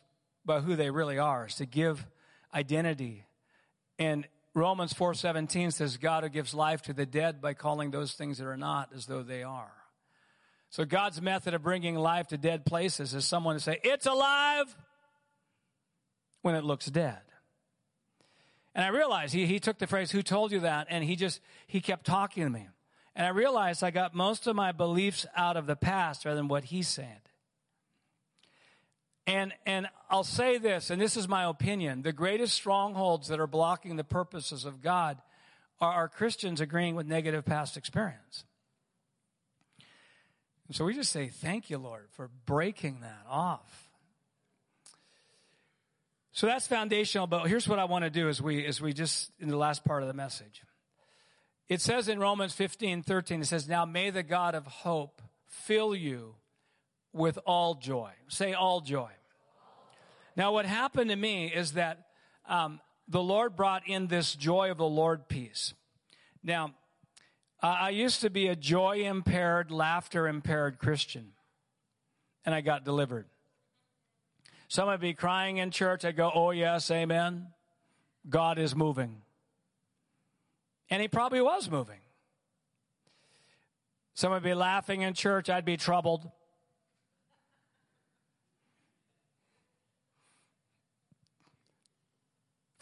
S2: by who they really are, is to give identity and Romans 4:17 says God who gives life to the dead by calling those things that are not as though they are. So God's method of bringing life to dead places is someone to say it's alive when it looks dead. And I realized he, he took the phrase, who told you that? And he just, he kept talking to me. And I realized I got most of my beliefs out of the past rather than what he said. And, and I'll say this, and this is my opinion the greatest strongholds that are blocking the purposes of God are, are Christians agreeing with negative past experience. And so we just say, Thank you, Lord, for breaking that off. So that's foundational, but here's what I want to do as we, as we just, in the last part of the message. It says in Romans 15, 13, it says, Now may the God of hope fill you with all joy. Say all joy. Now, what happened to me is that um, the Lord brought in this joy of the Lord peace. Now, I used to be a joy impaired, laughter impaired Christian, and I got delivered. Some would be crying in church. I'd go, Oh, yes, amen. God is moving. And he probably was moving. Some would be laughing in church. I'd be troubled.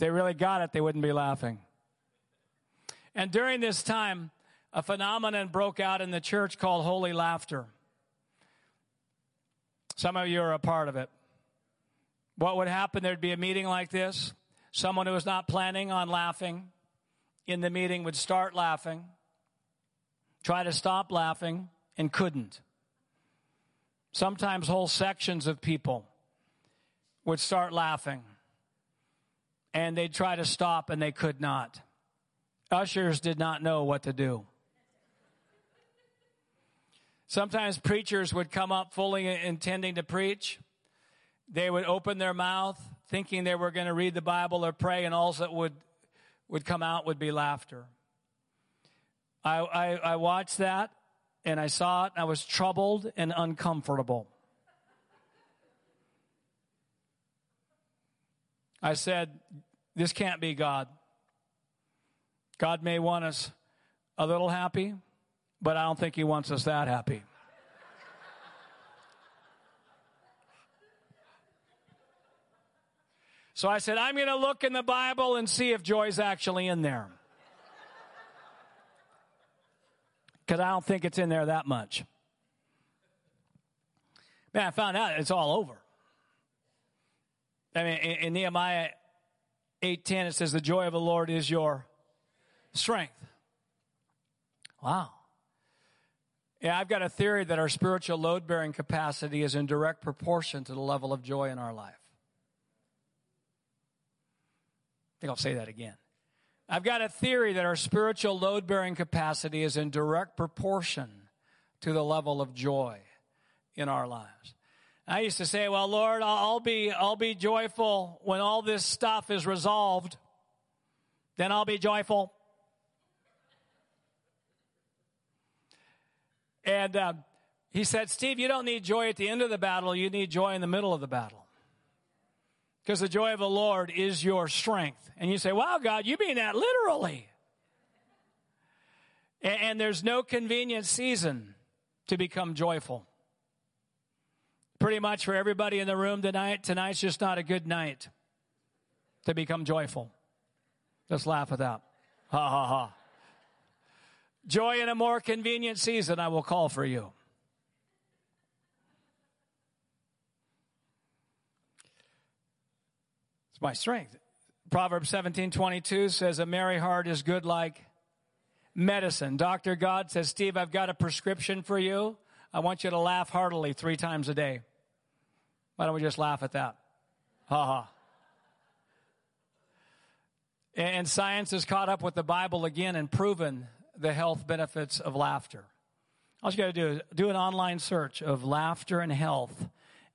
S2: They really got it, they wouldn't be laughing. And during this time, a phenomenon broke out in the church called holy laughter. Some of you are a part of it. What would happen? There'd be a meeting like this. Someone who was not planning on laughing in the meeting would start laughing, try to stop laughing, and couldn't. Sometimes whole sections of people would start laughing and they'd try to stop and they could not. Ushers did not know what to do. Sometimes preachers would come up fully intending to preach. They would open their mouth thinking they were going to read the Bible or pray, and all that would, would come out would be laughter. I, I, I watched that and I saw it, and I was troubled and uncomfortable. I said, This can't be God. God may want us a little happy, but I don't think He wants us that happy. So I said, I'm going to look in the Bible and see if joy's actually in there. Because I don't think it's in there that much. Man, I found out it's all over. I mean, in, in Nehemiah 8:10 it says the joy of the Lord is your strength. Wow. Yeah, I've got a theory that our spiritual load bearing capacity is in direct proportion to the level of joy in our life. I think I'll say that again. I've got a theory that our spiritual load bearing capacity is in direct proportion to the level of joy in our lives. I used to say, well, Lord, I'll be, I'll be joyful when all this stuff is resolved. Then I'll be joyful. And uh, he said, Steve, you don't need joy at the end of the battle. You need joy in the middle of the battle. Because the joy of the Lord is your strength. And you say, wow, God, you mean that literally. And, and there's no convenient season to become joyful. Pretty much for everybody in the room tonight, tonight's just not a good night to become joyful. Just laugh at that. Ha ha ha. Joy in a more convenient season, I will call for you. It's my strength. Proverbs 17 22 says, A merry heart is good like medicine. Dr. God says, Steve, I've got a prescription for you. I want you to laugh heartily three times a day. Why don't we just laugh at that? Ha ha. And science has caught up with the Bible again and proven the health benefits of laughter. All you got to do is do an online search of laughter and health,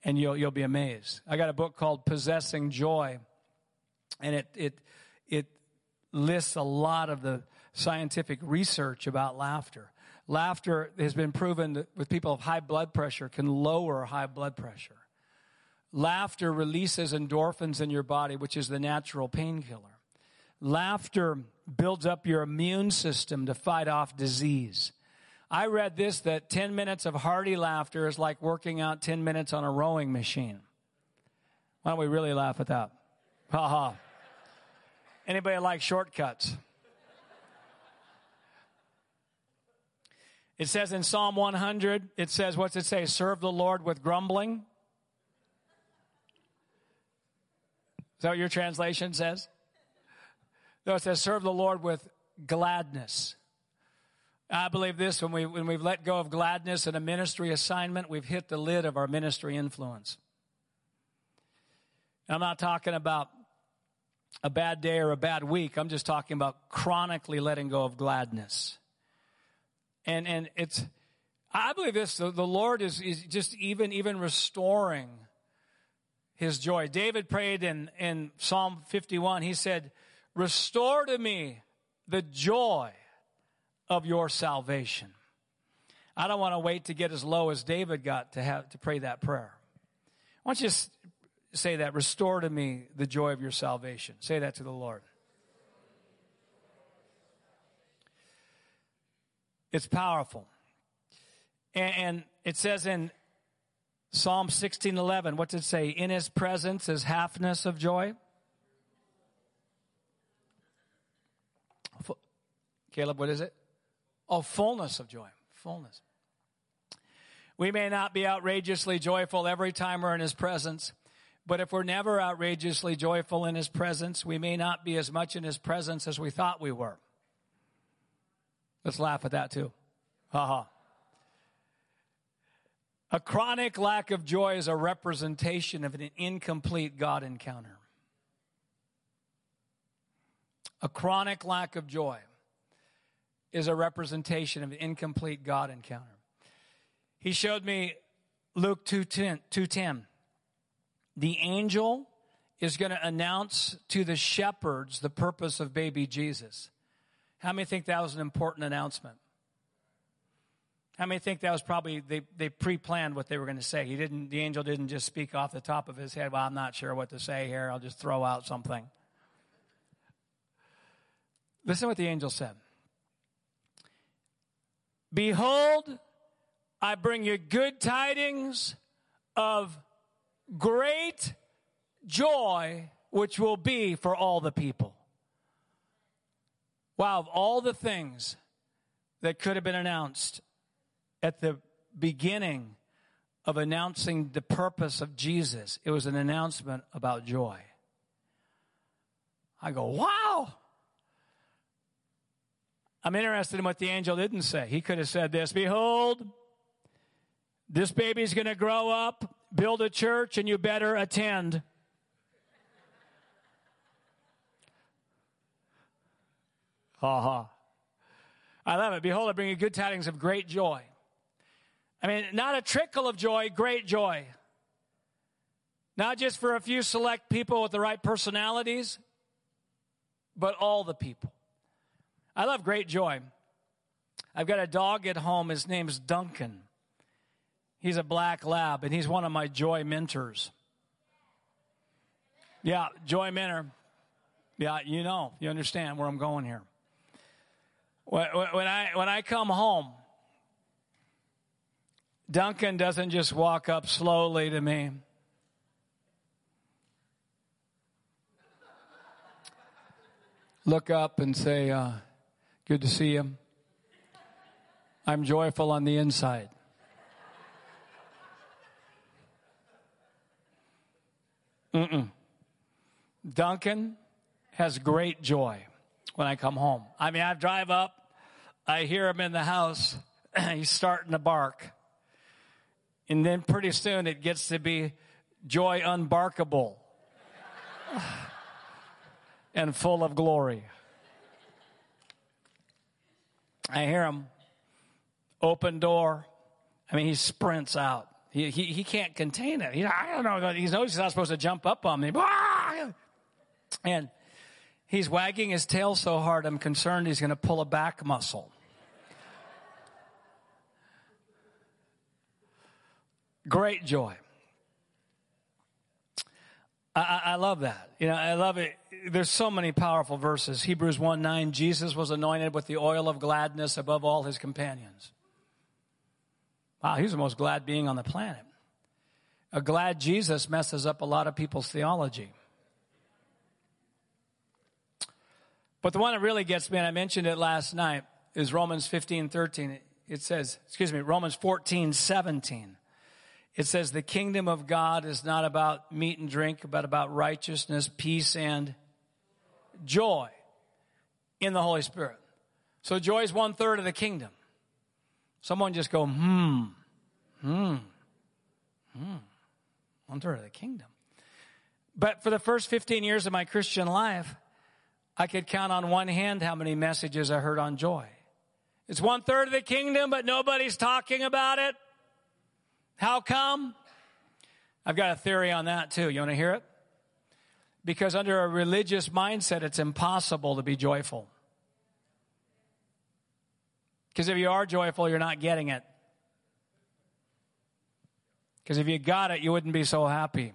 S2: and you'll, you'll be amazed. I got a book called Possessing Joy, and it, it, it lists a lot of the scientific research about laughter. Laughter has been proven with people of high blood pressure can lower high blood pressure. Laughter releases endorphins in your body, which is the natural painkiller. Laughter builds up your immune system to fight off disease. I read this that 10 minutes of hearty laughter is like working out 10 minutes on a rowing machine. Why don't we really laugh at that? Ha ha. Anybody like shortcuts? It says in Psalm 100, it says, what's it say? Serve the Lord with grumbling. Is that what your translation says? No, it says, serve the Lord with gladness. I believe this when, we, when we've let go of gladness in a ministry assignment, we've hit the lid of our ministry influence. I'm not talking about a bad day or a bad week. I'm just talking about chronically letting go of gladness. And, and it's, I believe this, the, the Lord is, is just even, even restoring his joy. David prayed in, in Psalm 51. He said, Restore to me the joy of your salvation. I don't want to wait to get as low as David got to have to pray that prayer. Why don't you say that? Restore to me the joy of your salvation. Say that to the Lord. It's powerful. And, it says in Psalm 16:11, what does it say? In his presence is halfness of joy. Caleb, what is it? Oh, fullness of joy. Fullness. We may not be outrageously joyful every time we're in his presence, but if we're never outrageously joyful in his presence, we may not be as much in his presence as we thought we were. Let's laugh at that too. Ha ha. A chronic lack of joy is a representation of an incomplete God encounter. A chronic lack of joy is a representation of an incomplete God encounter. He showed me Luke 2:10. 2:10. The angel is going to announce to the shepherds the purpose of baby Jesus. How many think that was an important announcement? How many think that was probably they, they pre-planned what they were going to say? He didn't the angel didn't just speak off the top of his head, well, I'm not sure what to say here. I'll just throw out something. Listen what the angel said. Behold, I bring you good tidings of great joy, which will be for all the people. Wow, of all the things that could have been announced at the beginning of announcing the purpose of Jesus, it was an announcement about joy. I go, wow. I'm interested in what the angel didn't say. He could have said this Behold, this baby's going to grow up, build a church, and you better attend. Ha ha. I love it. Behold, I bring you good tidings of great joy. I mean, not a trickle of joy, great joy. Not just for a few select people with the right personalities, but all the people. I love great joy. I've got a dog at home. His name's Duncan. He's a black lab, and he's one of my joy mentors. Yeah, joy mentor. Yeah, you know, you understand where I'm going here. When I, when I come home, Duncan doesn't just walk up slowly to me. Look up and say, uh, Good to see you. I'm joyful on the inside. Mm-mm. Duncan has great joy when I come home. I mean, I drive up, I hear him in the house, [CLEARS THROAT] he's starting to bark. And then pretty soon it gets to be joy unbarkable [SIGHS] and full of glory. I hear him open door. I mean, he sprints out. He, he, he can't contain it. He, I don't know. He knows he's not supposed to jump up on me. And he's wagging his tail so hard, I'm concerned he's going to pull a back muscle. Great joy. I, I, love that. You know, I love it. There's so many powerful verses. Hebrews 1 9, Jesus was anointed with the oil of gladness above all his companions. Wow, he's the most glad being on the planet. A glad Jesus messes up a lot of people's theology. But the one that really gets me, and I mentioned it last night, is Romans 15 13. It says, excuse me, Romans 14 17. It says the kingdom of God is not about meat and drink, but about righteousness, peace, and joy in the Holy Spirit. So joy is one third of the kingdom. Someone just go, hmm, hmm, hmm. One third of the kingdom. But for the first 15 years of my Christian life, I could count on one hand how many messages I heard on joy. It's one third of the kingdom, but nobody's talking about it. How come? I've got a theory on that too. You want to hear it? Because under a religious mindset, it's impossible to be joyful. Because if you are joyful, you're not getting it. Because if you got it, you wouldn't be so happy.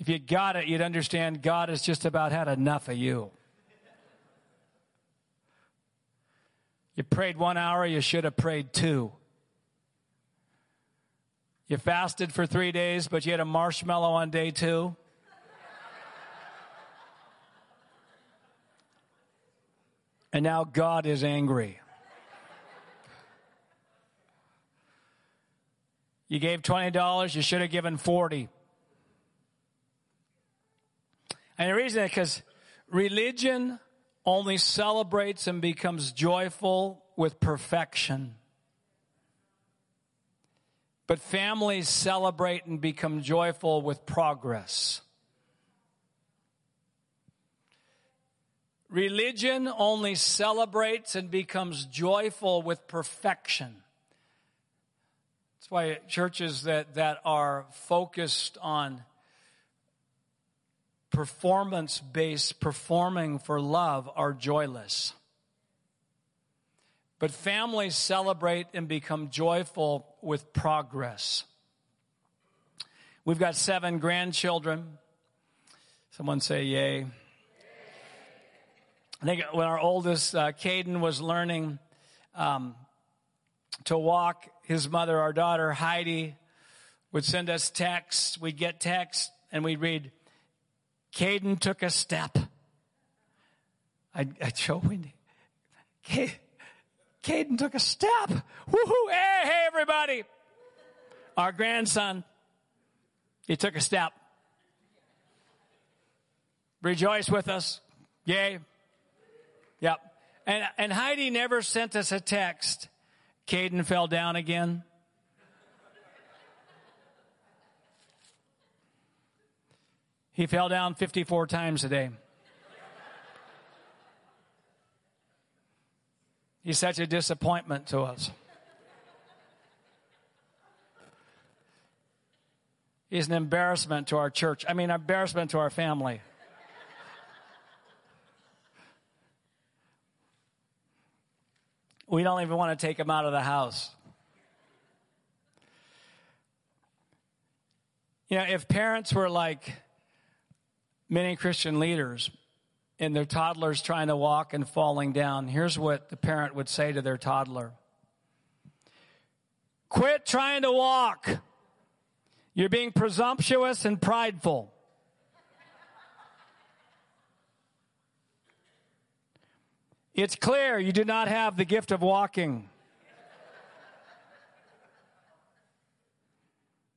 S2: If you got it, you'd understand God has just about had enough of you. You prayed one hour, you should have prayed two. You fasted for three days, but you had a marshmallow on day two. And now God is angry. You gave $20, you should have given 40. And the reason is because religion only celebrates and becomes joyful with perfection. But families celebrate and become joyful with progress. Religion only celebrates and becomes joyful with perfection. That's why churches that, that are focused on performance based performing for love are joyless. But families celebrate and become joyful with progress. We've got seven grandchildren. Someone say, Yay. I think when our oldest, uh, Caden, was learning um, to walk, his mother, our daughter, Heidi, would send us texts. We'd get texts and we'd read, Caden took a step. I, I show Wendy. Caden took a step. Woohoo! Hey, hey, everybody. Our grandson, he took a step. Rejoice with us. Yay. Yep. And, and Heidi never sent us a text. Caden fell down again. He fell down 54 times a day. He's such a disappointment to us. He's an embarrassment to our church. I mean, embarrassment to our family. We don't even want to take him out of the house. You know, if parents were like many Christian leaders and their toddler's trying to walk and falling down, here's what the parent would say to their toddler Quit trying to walk. You're being presumptuous and prideful. It's clear you do not have the gift of walking.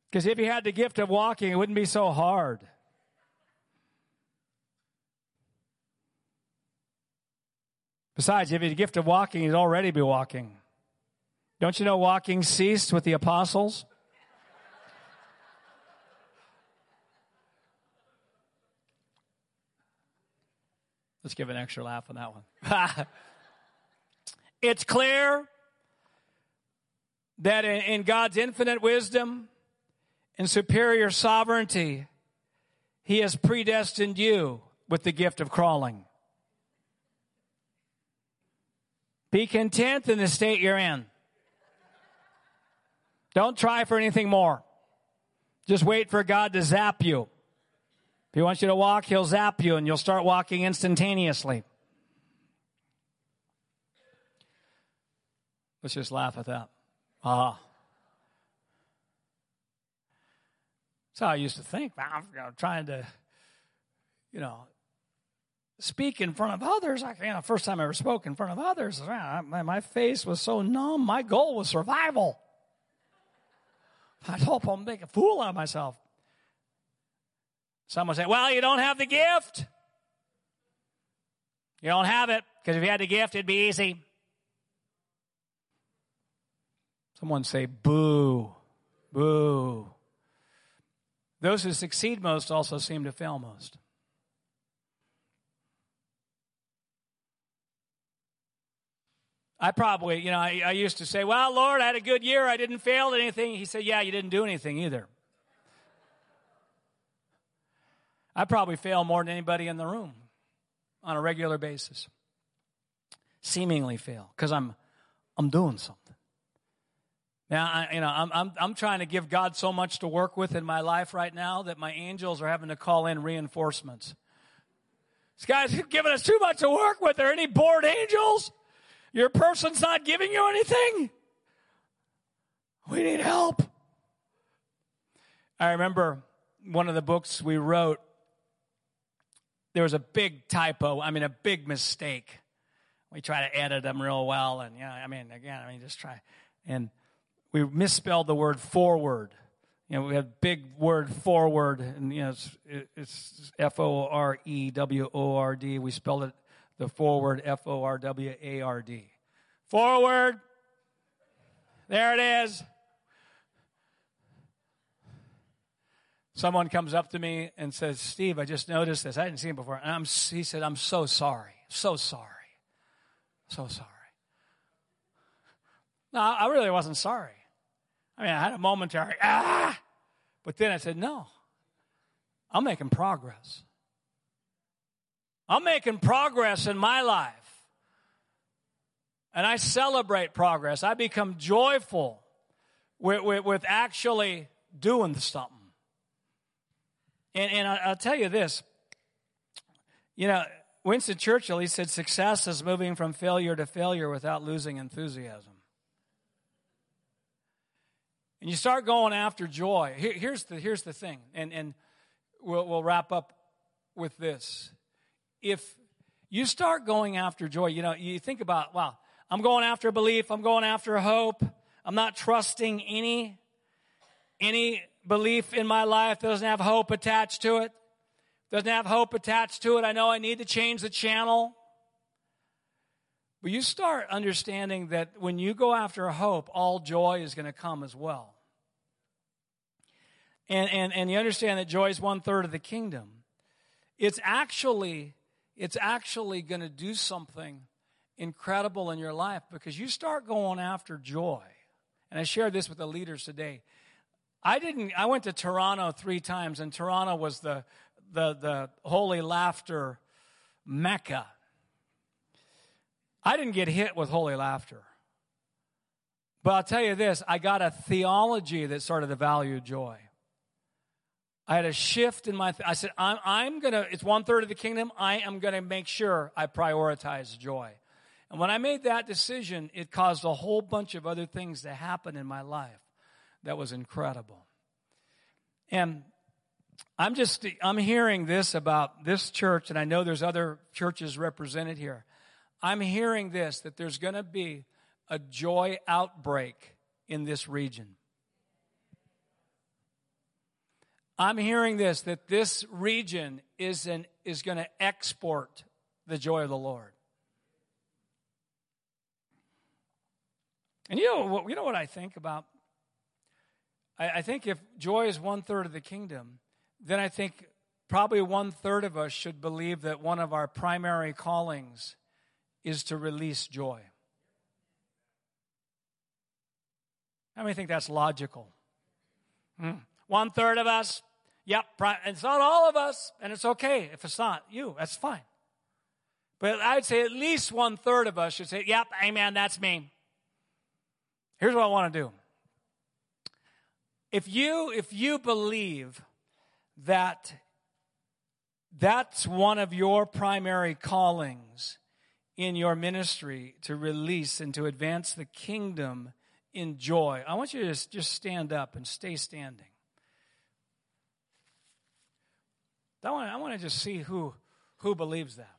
S2: Because if you had the gift of walking, it wouldn't be so hard. Besides, if you had the gift of walking, you'd already be walking. Don't you know walking ceased with the apostles? Let's give an extra laugh on that one. [LAUGHS] it's clear that in, God's infinite wisdom and superior sovereignty, He has predestined you with the gift of crawling. Be content in the state you're in. Don't try for anything more. Just wait for God to zap you. If he wants you to walk, he'll zap you and you'll start walking instantaneously. Let's just laugh at that. Ah. That's how I used to think. I'm trying to, you know, speak in front of others. I, you know, first time I ever spoke in front of others, man, my face was so numb. My goal was survival. I'd hope I'll make a fool out of myself. Someone say, well, you don't have the gift. You don't have it because if you had the gift, it'd be easy. Someone say, boo, boo. Those who succeed most also seem to fail most. I probably, you know, I, I, used to say, well, Lord, I had a good year. I didn't fail at anything. He said, yeah, you didn't do anything either. I probably fail more than anybody in the room on a regular basis. seemingly fail because I'm, I'm doing something. Now, I, you know, I'm, I'm, I'm trying to give God so much to work with in my life right now that my angels are having to call in reinforcements. This guy's giving us too much to work with. Are any bored angels? Your person's not giving you anything? We need help. I remember one of the books we wrote, there was a big typo, I mean, a big mistake. We try to edit them real well, and yeah, I mean, again, I mean, just try. And we misspelled the word forward. You know, we have big word forward, and you know, it's F O R E W O R D. We spelled it the forward F O R W A R D. Forward. There it is. Someone comes up to me and says, Steve, I just noticed this. I hadn't seen it before. And I'm, he said, I'm so sorry. So sorry. So sorry. No, I really wasn't sorry. I mean, I had a momentary, ah! But then I said, no, I'm making progress. I'm making progress in my life. And I celebrate progress. I become joyful with, with, with actually doing something. And, and I, I'll tell you this you know, Winston Churchill, he said, success is moving from failure to failure without losing enthusiasm. And you start going after joy. Here, here's, the, here's the thing, and, and we'll, we'll wrap up with this. If you start going after joy, you know, you think about, well, I'm going after belief, I'm going after hope, I'm not trusting any, any belief in my life that doesn't have hope attached to it. Doesn't have hope attached to it. I know I need to change the channel. But you start understanding that when you go after hope, all joy is going to come as well. And, and, and you understand that joy is one third of the kingdom. It's actually, it's actually going to do something incredible in your life because you start going after joy. And I shared this with the leaders today. I didn't, I went to Toronto three times, and Toronto was the, the, the holy laughter mecca. I didn't get hit with holy laughter. But I'll tell you this I got a theology that started to value joy. I had a shift in my, th- I said, I'm, I'm going to, it's one third of the kingdom. I am going to make sure I prioritize joy. And when I made that decision, it caused a whole bunch of other things to happen in my life that was incredible. And I'm just, I'm hearing this about this church, and I know there's other churches represented here. I'm hearing this that there's going to be a joy outbreak in this region. I'm hearing this that this region is, an, is going to export the joy of the Lord. And you know, you know what I think about? I, I think if joy is one third of the kingdom, then I think probably one third of us should believe that one of our primary callings is to release joy. How many think that's logical? Hmm. One third of us, yep, it's not all of us, and it's okay if it's not you, that's fine. But I'd say at least one third of us should say, yep, amen, that's me. Here's what I want to do. If you, if you believe that that's one of your primary callings in your ministry to release and to advance the kingdom in joy, I want you to just, just stand up and stay standing. I want, I want to just see who, who believes that.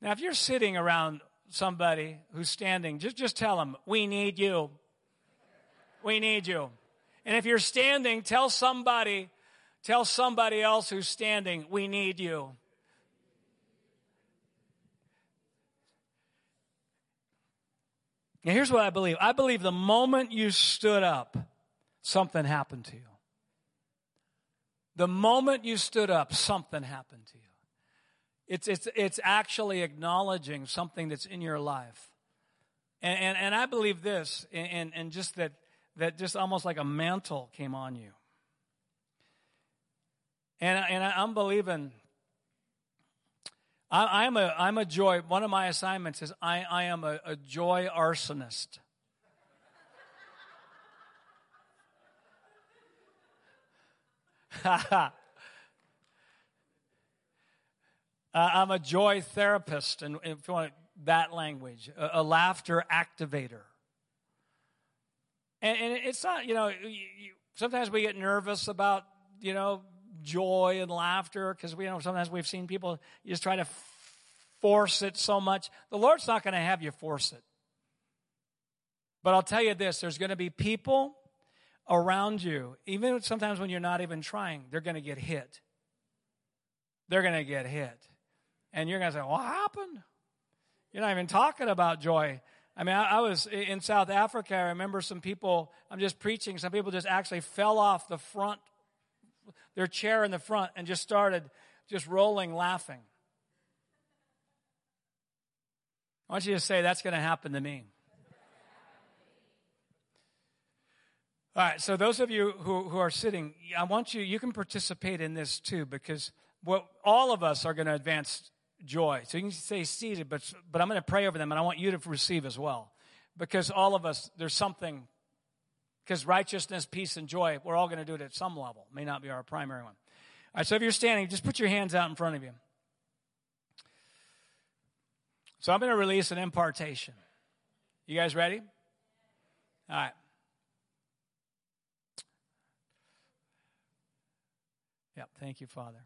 S2: Now, if you're sitting around somebody who's standing, just, just tell them, We need you. We need you. And if you're standing, tell somebody, tell somebody else who's standing, We need you. Now, here's what I believe I believe the moment you stood up, something happened to you. The moment you stood up, something happened to you. It's, it's, it's actually acknowledging something that's in your life. And, and, and I believe this, and, and just that, that just almost like a mantle came on you. And, and I'm believing I, am a, I'm a joy. One of my assignments is I, I am a, a joy arsonist. [LAUGHS] Uh, I'm a joy therapist, and if you want that language, a, a laughter activator. And, and, it's not, you know, you, you, sometimes we get nervous about, you know, joy and laughter because we you know sometimes we've seen people just try to force it so much. The Lord's not going to have you force it. But I'll tell you this there's going to be people around you, even sometimes when you're not even trying, they're going to get hit. They're going to get hit. And you're going to say, What happened? You're not even talking about joy. I mean, I, I, was in South Africa. I remember some people, I'm just preaching, some people just actually fell off the front, their chair in the front, and just started just rolling laughing. I want you to say, That's going to happen to me. All right, so those of you who, who are sitting, I want you, you can participate in this too because what all of us are going to advance joy. So you can stay seated, but, but I'm going to pray over them and I want you to receive as well. Because all of us, there's something, because righteousness, peace, and joy, we're all going to do it at some level. May not be our primary one. All right, so if you're standing, just put your hands out in front of you. So I'm going to release an impartation. You guys ready? All right. Yeah, thank you, Father.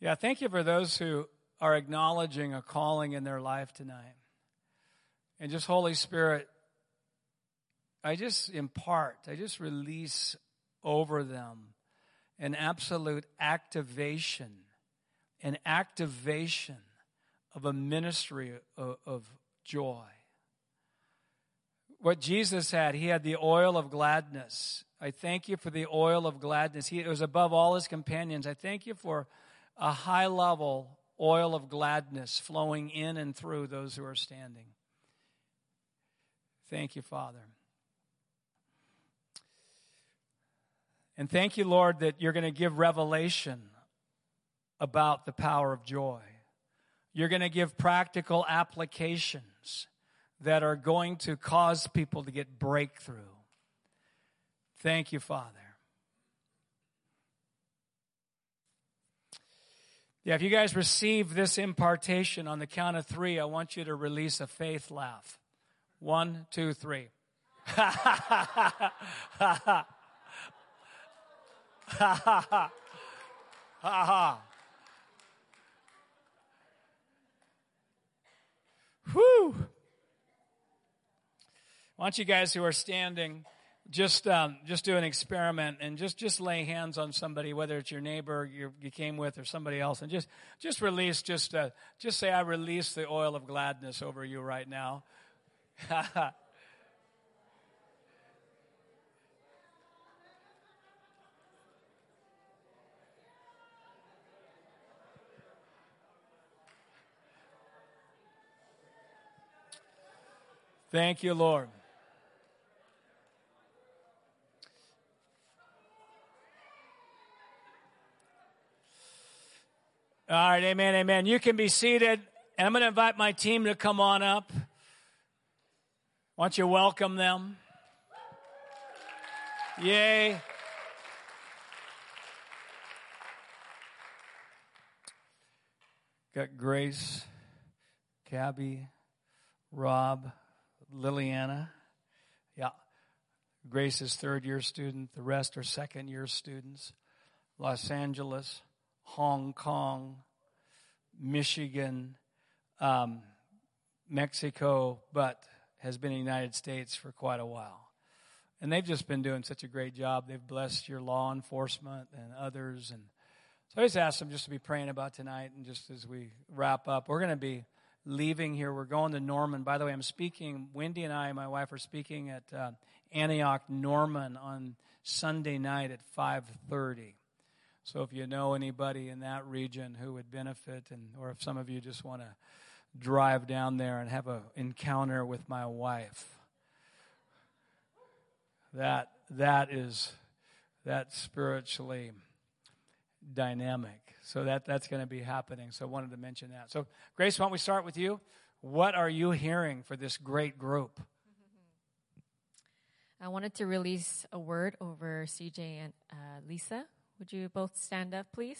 S2: Yeah, thank you for those who are acknowledging a calling in their life tonight. And just Holy Spirit, I just impart, I just release over them an absolute activation, an activation of a ministry of, of joy. What Jesus had, he had the oil of gladness. I thank you for the oil of gladness. He, was above all his companions. I thank you for a high level oil of gladness flowing in and through those who are standing. Thank you, Father. And thank you, Lord, that you're going to give revelation about the power of joy. You're going to give practical applications that are going to cause people to get breakthrough. Thank you, Father. Yeah, if you guys receive this impartation on the count of three, I want you to release a faith laugh. One, two, three. ha ha ha ha ha ha Whew. I want you guys who are standing just um, just do an experiment and just just lay hands on somebody, whether it's your neighbor you came with or somebody else, and just just release just uh, just say, "I release the oil of gladness over you right now." [LAUGHS] Thank you, Lord. All right, amen, amen. You can be seated, and I'm going to invite my team to come on up. Why don't you welcome them? Yay. Got Grace, Cabby, Rob, Liliana. Yeah. Grace is third year student. The rest are second year students. Los Angeles. Hong Kong, Michigan, um, Mexico, but has been in the United States for quite a while. And they've just been doing such a great job. They've blessed your law enforcement and others. And so I just asked them just to be praying about tonight. And just as we wrap up, we're going to be leaving here. We're going to Norman. By the way, I'm speaking, Wendy and I, my wife, are speaking at uh, Antioch Norman on Sunday night at 530. So if you know anybody in that region who would benefit, and or if some of you just want to drive down there and have an encounter with my wife, that that is that spiritually dynamic. So that, that's going to be happening. So I wanted to mention that. So, Grace, why don't we start with you? What are you hearing for this great group?
S3: I wanted to release a word over CJ and uh, Lisa. Would you both stand up, please?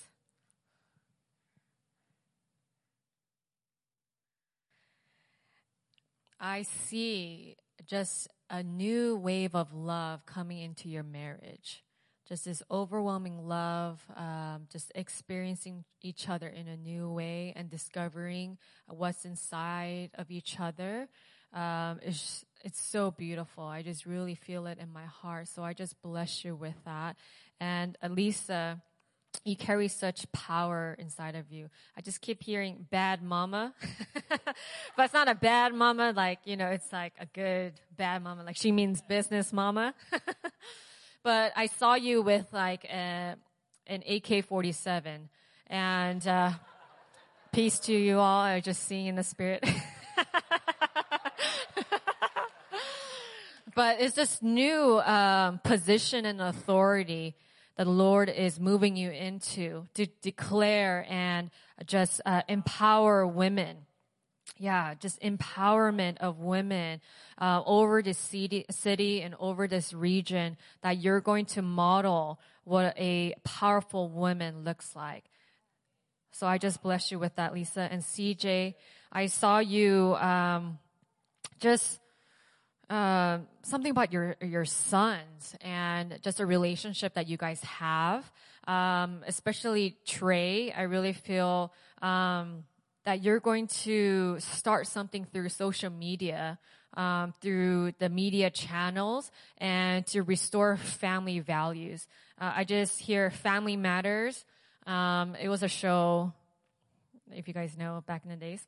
S3: I see just a new wave of love coming into your marriage. Just this overwhelming love, um, just experiencing each other in a new way and discovering what's inside of each other. Um, it's, it's so beautiful. I just really feel it in my heart. So I just bless you with that. And Elisa, you carry such power inside of you. I just keep hearing bad mama, [LAUGHS] but it's not a bad mama. Like, you know, it's like a good bad mama. Like she means business mama. [LAUGHS] but I saw you with like a, an AK-47 and, uh, peace to you all. I just seeing in the spirit. [LAUGHS] but it's this new, um, position and authority that the Lord is moving you into to declare and just uh, empower women. Yeah, just empowerment of women uh, over this city, city and over this region that you're going to model what a powerful woman looks like. So I just bless you with that, Lisa. And CJ, I saw you um, just uh, something about your your sons and just a relationship that you guys have. Um, especially Trey, I really feel um, that you're going to start something through social media, um, through the media channels, and to restore family values. Uh, I just hear Family Matters. Um, it was a show, if you guys know, back in the days.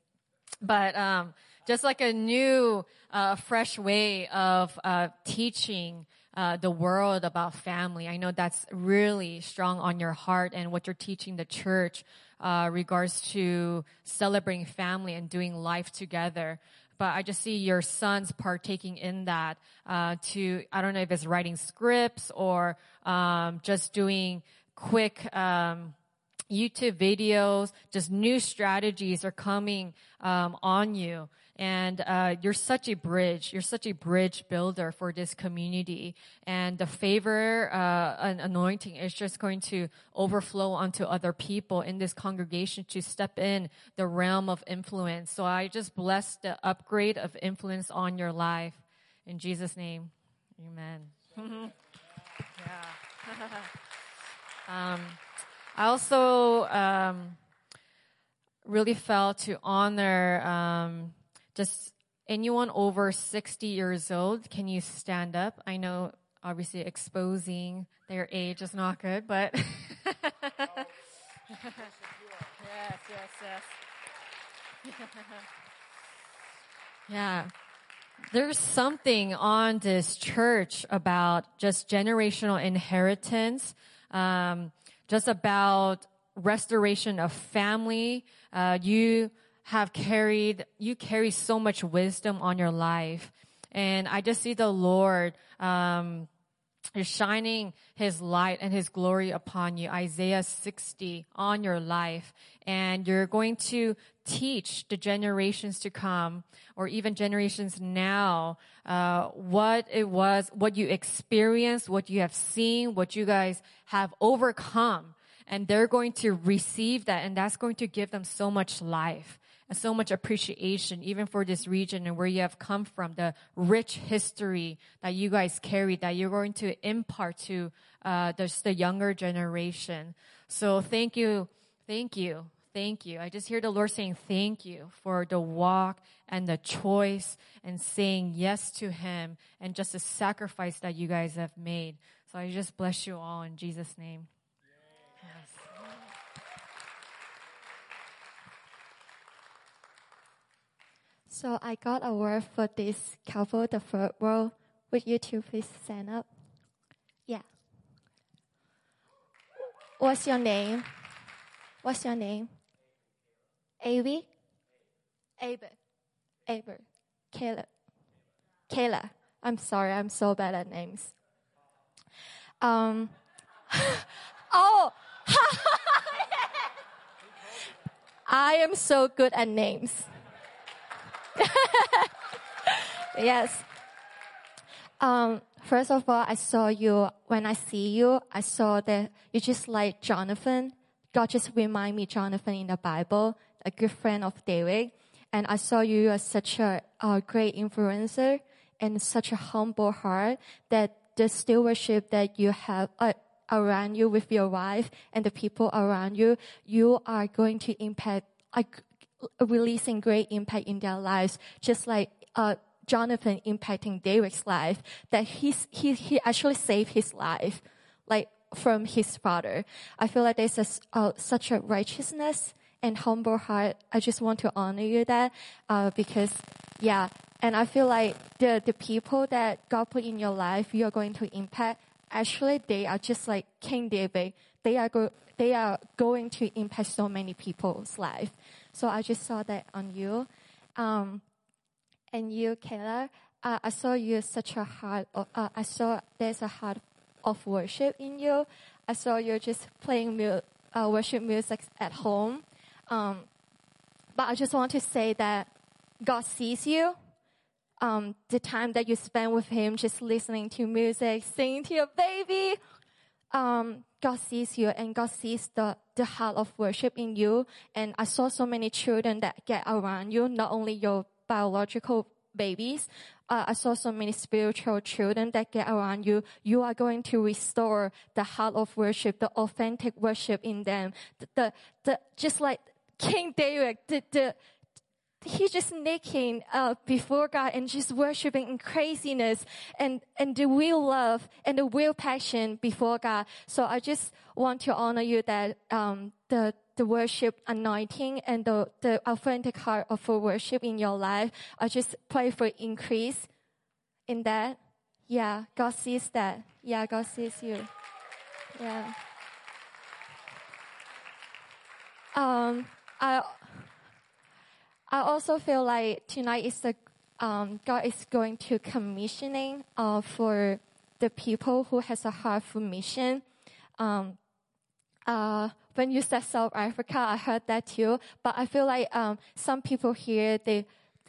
S3: But um, just like a new, uh, fresh way of uh, teaching uh, the world about family. I know that's really strong on your heart and what you're teaching the church uh, regards to celebrating family and doing life together. But I just see your sons partaking in that uh, to I don't know if it's writing scripts or um, just doing quick. Um, YouTube videos, just new strategies are coming um, on you. And uh, you're such a bridge. You're such a bridge builder for this community. And the favor uh, and anointing is just going to overflow onto other people in this congregation to step in the realm of influence. So I just bless the upgrade of influence on your life. In Jesus' name, amen. [LAUGHS] yeah. [LAUGHS] um, I also um, really felt to honor um, just anyone over 60 years old. Can you stand up? I know obviously exposing their age is not good, but [LAUGHS] yes, yes, yes. [LAUGHS] yeah. There's something on this church about just generational inheritance. Um, just about restoration of family. Uh, you have carried, you carry so much wisdom on your life. And I just see the Lord, um, is shining his light and his glory upon you. Isaiah 60 on your life. And you're going to teach the generations to come or even generations now, uh, what it was, what you experienced, what you have seen, what you guys have overcome. And they're going to receive that and that's going to give them so much life so much appreciation, even for this region and where you have come from, the rich history that you guys carry, that you're going to impart to uh, the, the younger generation. So thank you, thank you, thank you. I just hear the Lord saying thank you for the walk and the choice and saying yes to Him and just the sacrifice that you guys have made. So I just bless you all in Jesus' name.
S4: So I got a word for this couple, the third world. Would you two please stand up? Yeah. What's your name? What's your name? Avi? Aber. Aber. Kayla. Kayla. I'm sorry, I'm so bad at names. Um, [LAUGHS] oh! [LAUGHS] I am so good at names. [LAUGHS] yes. Um, first of all, I saw you, when I see you, I saw that you just like Jonathan. God just remind me Jonathan in the Bible, a good friend of David. And I saw you as such a, a great influencer and such a humble heart that the stewardship that you have uh, around you with your wife and the people around you, you are going to impact, like, releasing great impact in their lives, just like, uh, Jonathan impacting David's life, that he's, he, he actually saved his life, like, from his father. I feel like there's a, uh, such a righteousness and humble heart. I just want to honor you that, uh, because, yeah, and I feel like the, the people that God put in your life, you're going to impact, actually they are just like King David. They are go, they are going to impact so many people's life. So I just saw that on you. Um, and you, Kayla, uh, I saw you such a heart uh, I saw there's a heart of worship in you. I saw you just playing mu- uh, worship music at home. Um, but I just want to say that God sees you um, the time that you spend with Him, just listening to music, singing to your baby. Um, God sees you and God sees the, the heart of worship in you. And I saw so many children that get around you, not only your biological babies. Uh, I saw so many spiritual children that get around you. You are going to restore the heart of worship, the authentic worship in them. The, the, the just like King David, the, the, he just naked uh, before God and just worshiping in craziness and and the real love and the real passion before God. So I just want to honor you that um, the the worship anointing and the the authentic heart of worship in your life. I just pray for increase in that. Yeah, God sees that. Yeah, God sees you. Yeah. Um, I I also feel like tonight is the um, God is going to commissioning uh, for the people who has a heart for mission. Um, uh, when you said South Africa, I heard that too. But I feel like um, some people here they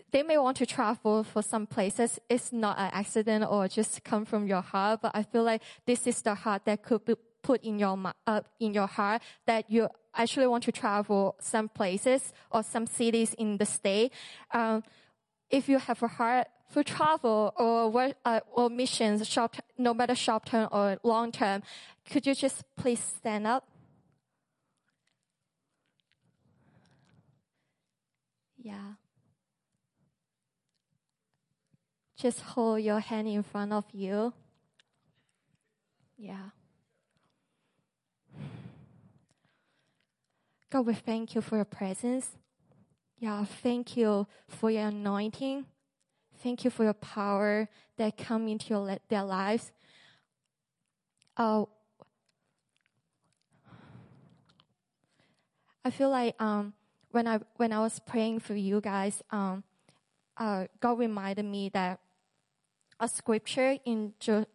S4: they may want to travel for some places. It's not an accident or just come from your heart. But I feel like this is the heart that could be put in your uh, in your heart that you actually want to travel some places or some cities in the state, um, if you have a heart for travel or work, uh, or missions, short, no matter short term or long term, could you just please stand up? Yeah. Just hold your hand in front of you. Yeah. God, we thank you for your presence. Yeah, thank you for your anointing. Thank you for your power that come into your, their lives. Uh, I feel like um, when I when I was praying for you guys, um, uh, God reminded me that a scripture in jo-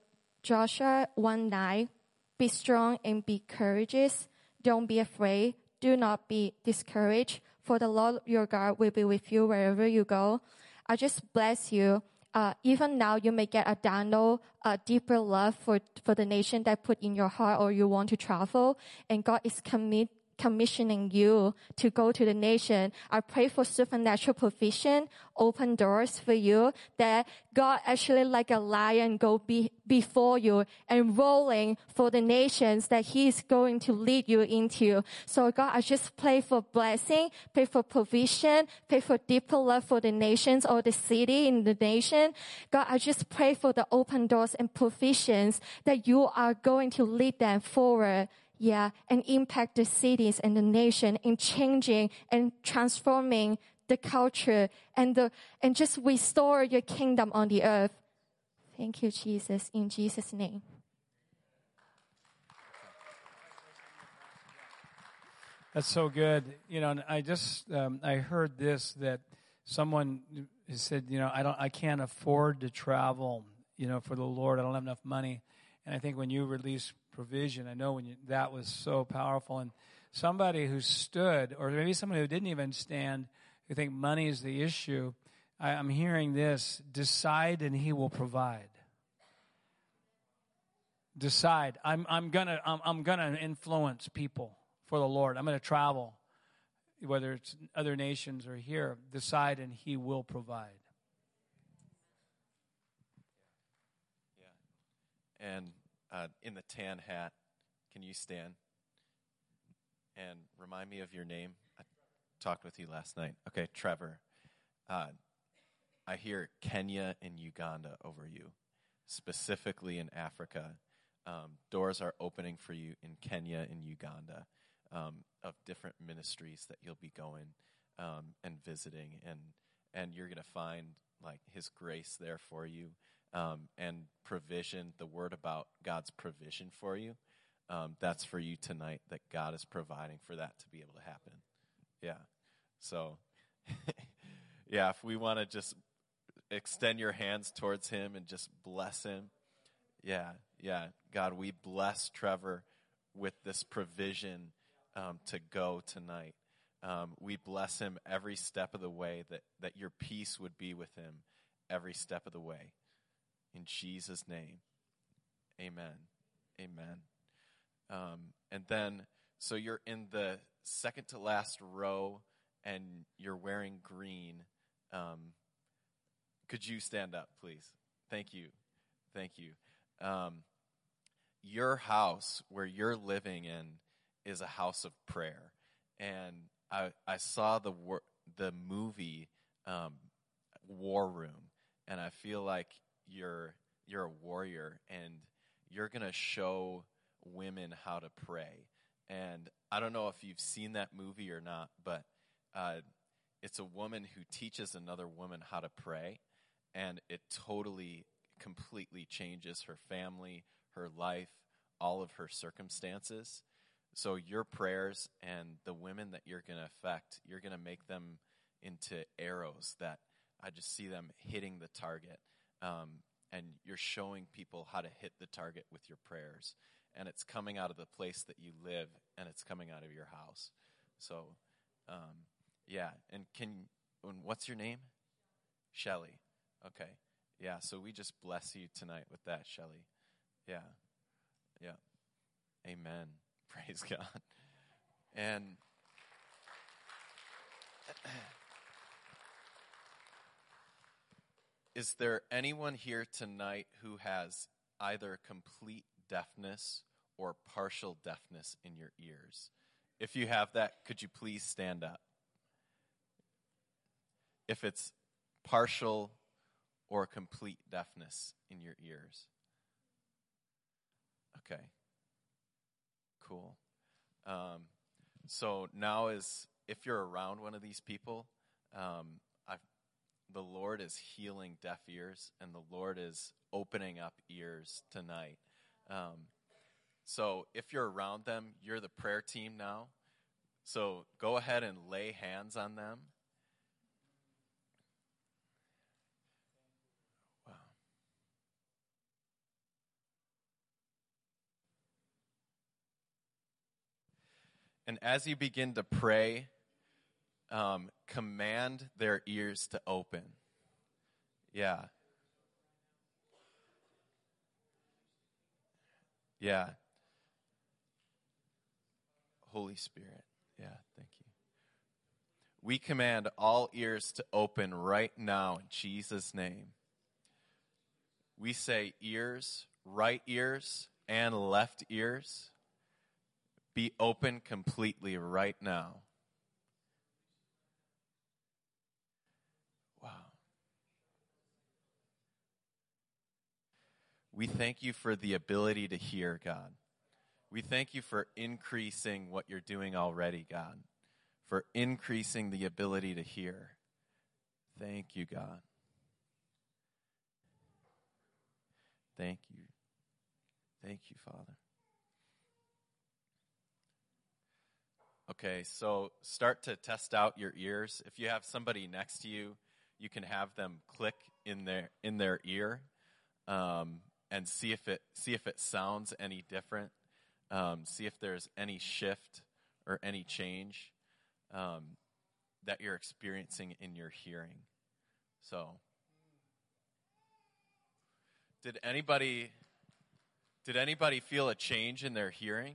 S4: Joshua one nine, be strong and be courageous. Don't be afraid do not be discouraged, for the Lord your God will be with you wherever you go. I just bless you. Uh, even now, you may get a download, a deeper love for, for the nation that put in your heart or you want to travel. And God is commit, commissioning you to go to the nation. I pray for supernatural provision, open doors for you that God actually like a lion go be, before you and rolling for the nations that he is going to lead you into. So God, I just pray for blessing, pray for provision, pray for deeper love for the nations or the city in the nation. God, I just pray for the open doors and provisions that you are going to lead them forward yeah, and impact the cities and the nation in changing and transforming the culture and the, and just restore your kingdom on the earth. Thank you, Jesus, in Jesus' name.
S2: That's so good. You know, I just um, I heard this that someone said, you know, I don't, I can't afford to travel, you know, for the Lord. I don't have enough money. And I think when you release provision. I know when you, that was so powerful. And somebody who stood, or maybe somebody who didn't even stand, who think money is the issue, I, I'm hearing this decide and he will provide. Decide. I'm, I'm gonna, I'm, I'm gonna influence people for the Lord. I'm gonna travel, whether it's other nations or here. Decide and he will provide.
S5: and uh, in the tan hat. Can you stand and remind me of your name? I talked with you last night. Okay, Trevor. Uh, I hear Kenya and Uganda over you, specifically in Africa. Um, doors are opening for you in Kenya and Uganda um, of different ministries that you'll be going um, and visiting, and and you're to find like His grace there for you um, and provision, the word about God's provision for you, um, that's for you tonight, that God is providing for that to be able to happen. Yeah. So, [LAUGHS] yeah, if we want to just extend your hands towards Him and just bless Him, yeah, yeah. God, we bless Trevor with this provision um, to go tonight. Um, we bless him every step of the way, that, that your peace would be with him every step of the way. In Jesus' name, amen. Amen. Um, and then, so you're in the second to last row and you're wearing green. Um, could you stand up, please? Thank you. Thank you. Um, your house where you're living in is a house of prayer. And I, I saw the, wor- the movie um, War Room, and I feel like you're you're a warrior and you're going to show women how to pray. And I don't know if you've seen that movie or not, but uh, it's a woman who teaches another woman how to pray, and it totally, completely changes her family, her life, all of her circumstances. So, your prayers and the women that you're going to affect, you're going to make them into arrows that I just see them hitting the target um, and you're showing people how to hit the target with your prayers. And it's coming out of the place that you live, and it's coming out of your house. So, um, yeah. And can and what's your name? Shelly. Okay. Yeah. So we just bless you tonight with that, Shelly. Yeah. Yeah. Amen. [LAUGHS] Praise God. And. [CLEARS THROAT] Is there anyone here tonight who has either complete deafness or partial deafness in your ears? If you have that, could you please stand up? If it's partial or complete deafness in your ears. Okay. Cool. Um, so now is if you're around one of these people, um, the Lord is healing deaf ears and the Lord is opening up ears tonight. Um, so if you're around them, you're the prayer team now. So go ahead and lay hands on them. And as you begin to pray, um, command their ears to open. Yeah. Yeah. Holy Spirit. Yeah, thank you. We command all ears to open right now in Jesus' name. We say ears, right ears, and left ears be open completely right now. We thank you for the ability to hear, God. We thank you for increasing what you're doing already, God, for increasing the ability to hear. Thank you, God. Thank you. Thank you, Father. Okay, so start to test out your ears. If you have somebody next to you, you can have them click in their in their ear. Um, and see if it see if it sounds any different. Um, see if there's any shift or any change um, that you're experiencing in your hearing. So, did anybody did anybody feel a change in their hearing?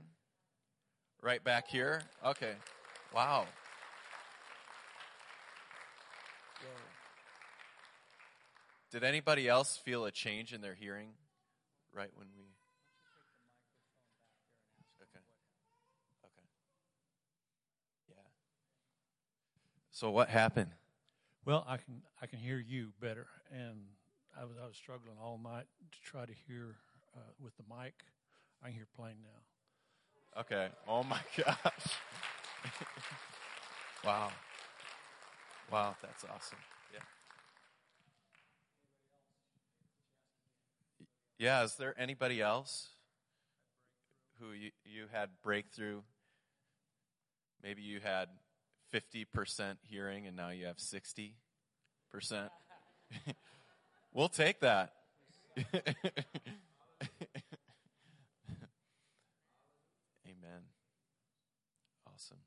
S5: Right back here? Okay. Wow. Did anybody else feel a change in their hearing right when we Okay. Okay. Yeah. So what happened?
S6: Well, I can I can hear you better, and I was I was struggling all night to try to hear uh, with the mic. I can hear plain now.
S5: Okay. Oh my [LAUGHS] gosh. wow. Wow, that's awesome. Yeah. Is there anybody else who you, you had breakthrough? Maybe you had 50% hearing and now you have 60%. [LAUGHS] we'll take that. [LAUGHS] Amen. Awesome.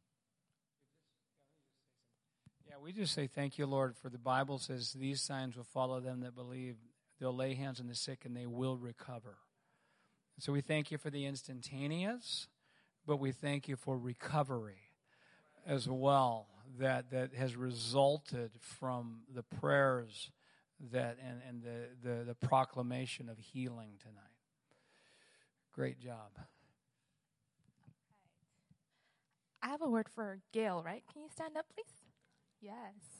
S2: Yeah, we just say thank you, Lord, for the Bible says these signs will follow them that believe. They'll lay hands on the sick and they will recover. So we thank you for the instantaneous, but we thank you for recovery as well that, that has resulted from the prayers that and, and the, the, the proclamation of healing tonight. Great job.
S7: I have a word for Gail, right? Can you stand up, please? Yes.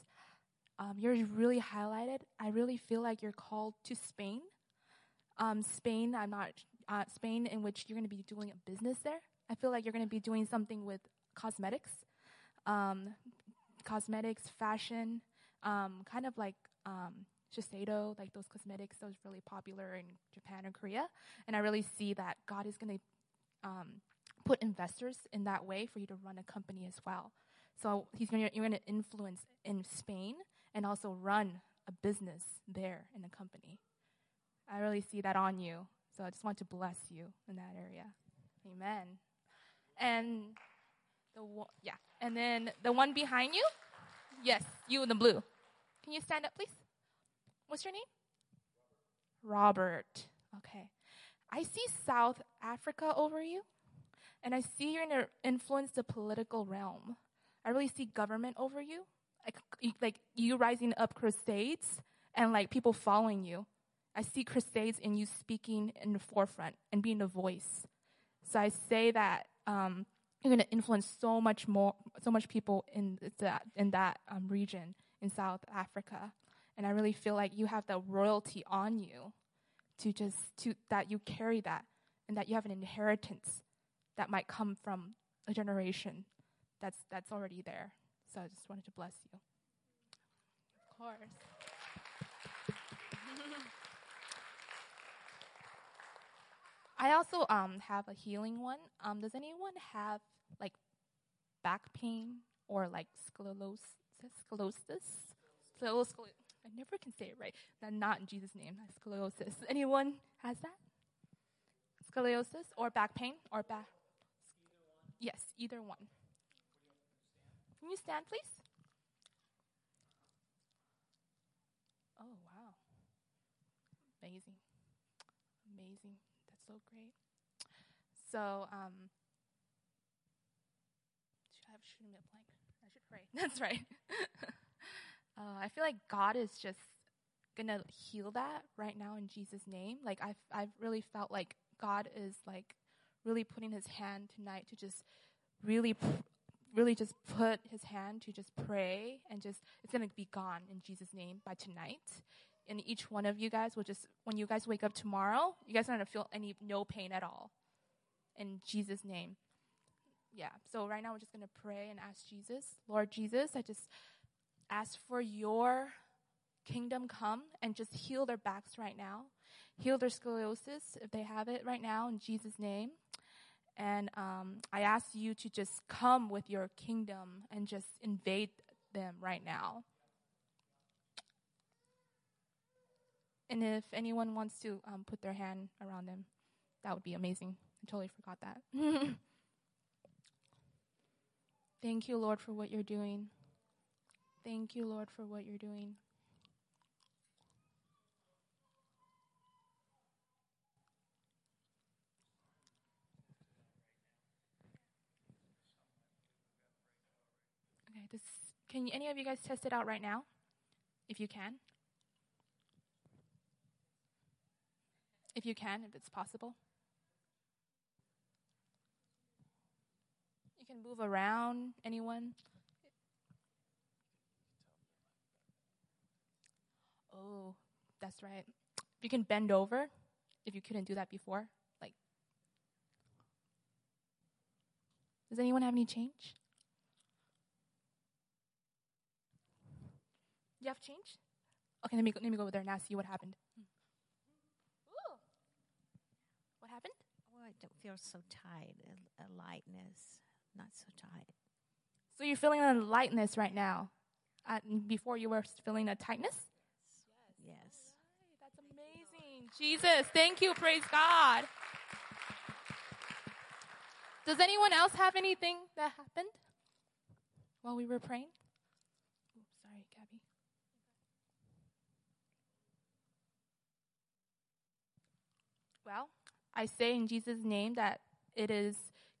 S7: Um, you're really highlighted. I really feel like you're called to Spain. Um, Spain, I'm not, uh, Spain, in which you're going to be doing a business there. I feel like you're going to be doing something with cosmetics, um, cosmetics, fashion, um, kind of like um, Shiseido, like those cosmetics, those really popular in Japan or Korea. And I really see that God is going to um, put investors in that way for you to run a company as well. So he's to, you're going to influence in Spain and also run a business there in the company. I really see that on you. So I just want to bless you in that area. Amen. And the yeah, and then the one behind you, yes, you in the blue. Can you stand up, please? What's your name? Robert. Okay. I see South Africa over you, and I see you're in influence the political realm. I really see government over you, like, like you rising up crusades and like people following you. I see crusades in you speaking in the forefront and being a voice. So I say that um, you're going to influence so much more, so much people in that in that um, region in South Africa, and I really feel like you have the royalty on you to just to that you carry that and that you have an inheritance that might come from a generation that's that's already there. So I just wanted to bless you. Of course. [LAUGHS] I also um, have a healing one. Um, does anyone have like back pain or like sclerosis? Sclerosis? I never can say it right. Not in Jesus' name. Sclerosis. Anyone has that? Scoliosis or back pain or back? Yes, either one. You stand, please? Oh, wow. Amazing. Amazing. That's so great. So, um, should I have shooting me a blank? I should pray. [LAUGHS] That's right. [LAUGHS] uh, I feel like God is just gonna heal that right now in Jesus' name. Like I've I've really felt like God is like really putting His hand tonight to just really really just put his hand to just pray and just it's going to be gone in Jesus name by tonight. And each one of you guys will just when you guys wake up tomorrow, you guys are going to feel any no pain at all. In Jesus name. Yeah. So right now we're just going to pray and ask Jesus, Lord Jesus, I just ask for your kingdom come and just heal their backs right now. Heal their scoliosis if they have it right now in Jesus name. And um, I ask you to just come with your kingdom and just invade them right now. And if anyone wants to um, put their hand around them, that would be amazing. I totally forgot that. [LAUGHS] Thank you, Lord, for what you're doing. Thank you, Lord, for what you're doing. Okay, this, can any of you guys test it out right now? If you can. If you can, if it's possible. You can move around, anyone? Oh, that's right. If you can bend over if you couldn't do that before. Like, does anyone have any change? You have change? Okay, let me go, let me go over there now. See what happened. Ooh. What happened?
S8: Oh, I don't feel so tight. A, a lightness, not so tight.
S7: So you're feeling a lightness right now. Uh, before you were feeling a tightness.
S8: Yes.
S7: That's amazing. Jesus, thank you. Praise God. Does anyone else have anything that happened while we were praying? Ooh, sorry, Gabby. Well, I say in Jesus' name that it is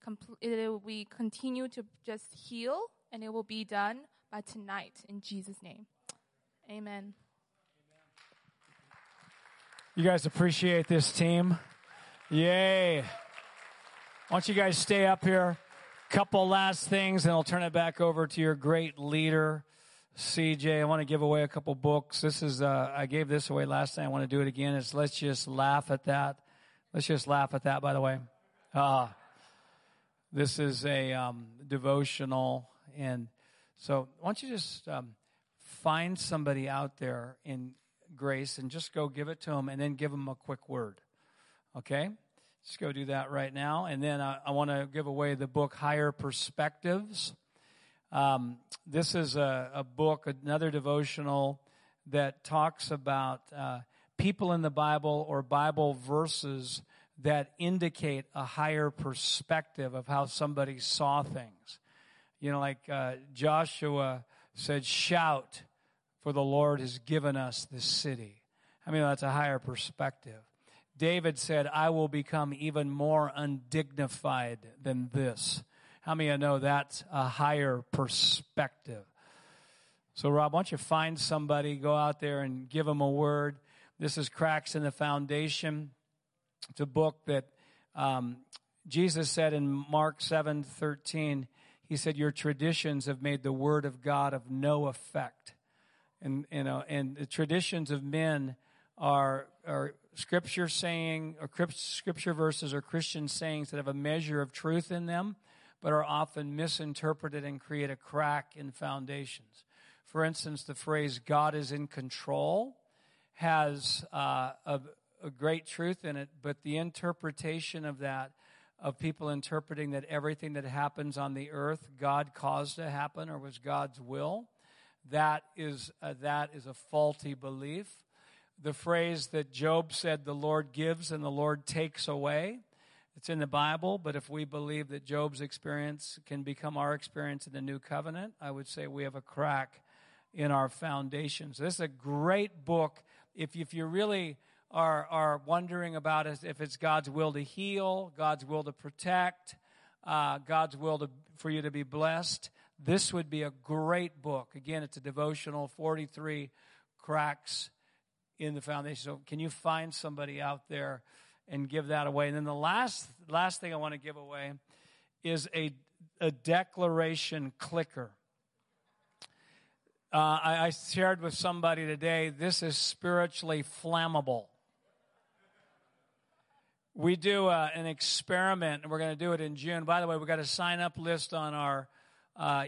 S7: compl- it we continue to just heal and it will be done by tonight in Jesus' name. Amen.
S2: You guys appreciate this team? Yay. Why don't you guys stay up here? Couple last things, and I'll turn it back over to your great leader, CJ. I want to give away a couple books. This is, uh, I gave this away last time. I want to do it again. It's Let's Just Laugh at That. Let's just laugh at that, by the way. Uh, this is a um, devotional. And so, why don't you just um, find somebody out there in grace and just go give it to them and then give them a quick word. Okay? Just go do that right now. And then uh, I want to give away the book Higher Perspectives. Um, this is a, a, book, another devotional that talks about uh, people in the Bible or Bible verses that indicate a higher perspective of how somebody saw things. You know, like uh, Joshua said, shout, for the Lord has given us this city. I mean, that's a higher perspective. David said, I will become even more undignified than this. How many of you know that's a higher perspective? So, Rob, why don't you find somebody, go out there and give them a word. This is Cracks in the Foundation. It's a book that um, Jesus said in Mark 7 13, He said, Your traditions have made the word of God of no effect. And, you know, and the traditions of men are, are scripture saying, or scripture verses or Christian sayings that have a measure of truth in them, but are often misinterpreted and create a crack in foundations. For instance, the phrase God is in control has uh, a, a great truth in it, but the interpretation of that, of people interpreting that everything that happens on the earth, God caused to happen or was God's will, that is, uh, that is a faulty belief. The phrase that Job said, the Lord gives and the Lord takes away, it's in the Bible, but if we believe that Job's experience can become our experience in the new covenant, I would say we have a crack in our foundations. This is a great book if, if you really are, are wondering about if it's God's will to heal, God's will to protect, uh, God's will to, for you to be blessed, this would be a great book. Again, it's a devotional, 43 cracks in the foundation. So, can you find somebody out there and give that away? And then the last, last thing I want to give away is a, a declaration clicker. Uh, I, I shared with somebody today, this is spiritually flammable. We do uh, an experiment, and we're going to do it in June. By the way, we've got a sign up list on our uh,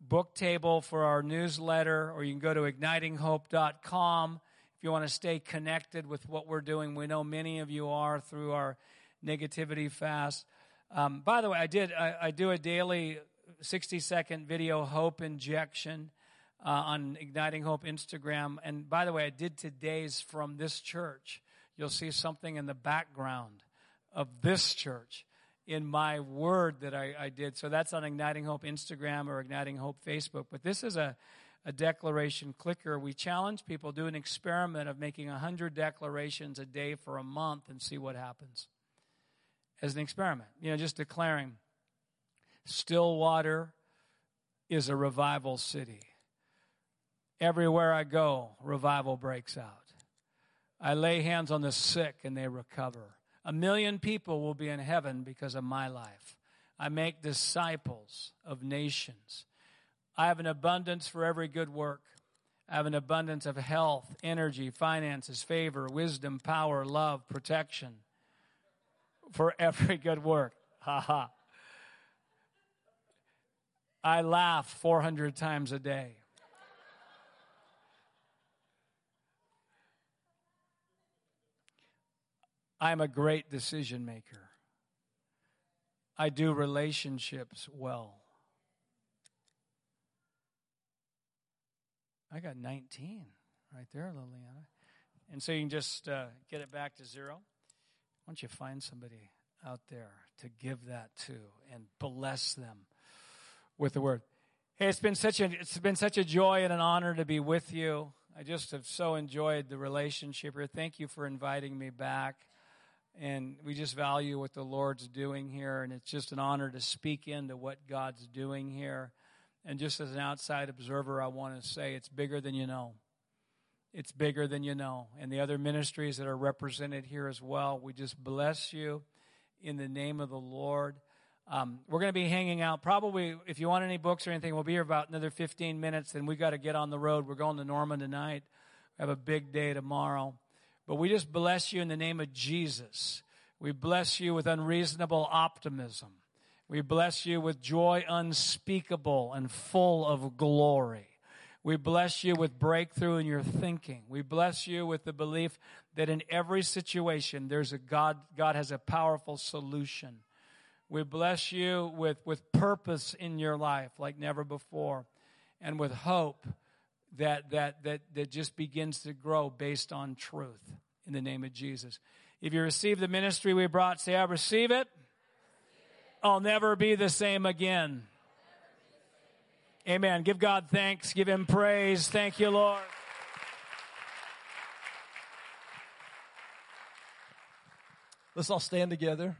S2: book table for our newsletter, or you can go to ignitinghope.com if you want to stay connected with what we're doing. We know many of you are through our negativity fast. Um, by the way, I did I, I do a daily 60 second video hope injection uh, on Igniting Hope Instagram. And by the way, I did today's from this church. You'll see something in the background of this church. in my word that I, I did. So that's on Igniting Hope Instagram or Igniting Hope Facebook. But this is a, a declaration clicker. We challenge people do an experiment of making 100 declarations a day for a month and see what happens. As an experiment, you know, just declaring Stillwater is a revival city. Everywhere I go, revival breaks out. I lay hands on the sick and they recover. A million people will be in heaven because of my life. I make disciples of nations. I have an abundance for every good work. I have an abundance of health, energy, finances, favor, wisdom, power, love, protection for [LAUGHS] every good work. Ha ha. I laugh 400 times a day. I'm a great decision maker. I do relationships well. I got 19 right there, Liliana. And so you can just uh, get it back to zero. Why don't you find somebody out there to give that to and bless them with the word? Hey, it's been such a it's been such a joy and an honor to be with you. I just have so enjoyed the relationship here. Thank you for inviting me back. And we just value what the Lord's doing here, and it's just an honor to speak into what God's doing here. And just as an outside observer, I want to say it's bigger than you know. It's bigger than you know. And the other ministries that are represented here as well, we just bless you in the name of the Lord. Um, we're going to be hanging out. Probably, if you want any books or anything, we'll be here about another 15 minutes. and we got to get on the road. We're going to Norman tonight. We have a big day tomorrow. But we just bless you in the name of Jesus. We bless you with unreasonable optimism. We bless you with joy unspeakable and full of glory. We bless you with breakthrough in your thinking. We bless you with the belief that in every situation there's a God, God has a powerful solution. We bless you with, with purpose in your life like never before and with hope that, that, that, that just begins to grow based on truth in the name of Jesus. If you receive the ministry we brought, say, I receive it. I'll never be the same again. Amen. Give God thanks. Give Him praise. Thank you, Lord.
S1: Let's all stand together.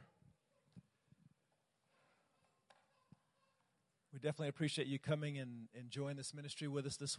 S1: We definitely appreciate you coming and enjoying this ministry with us this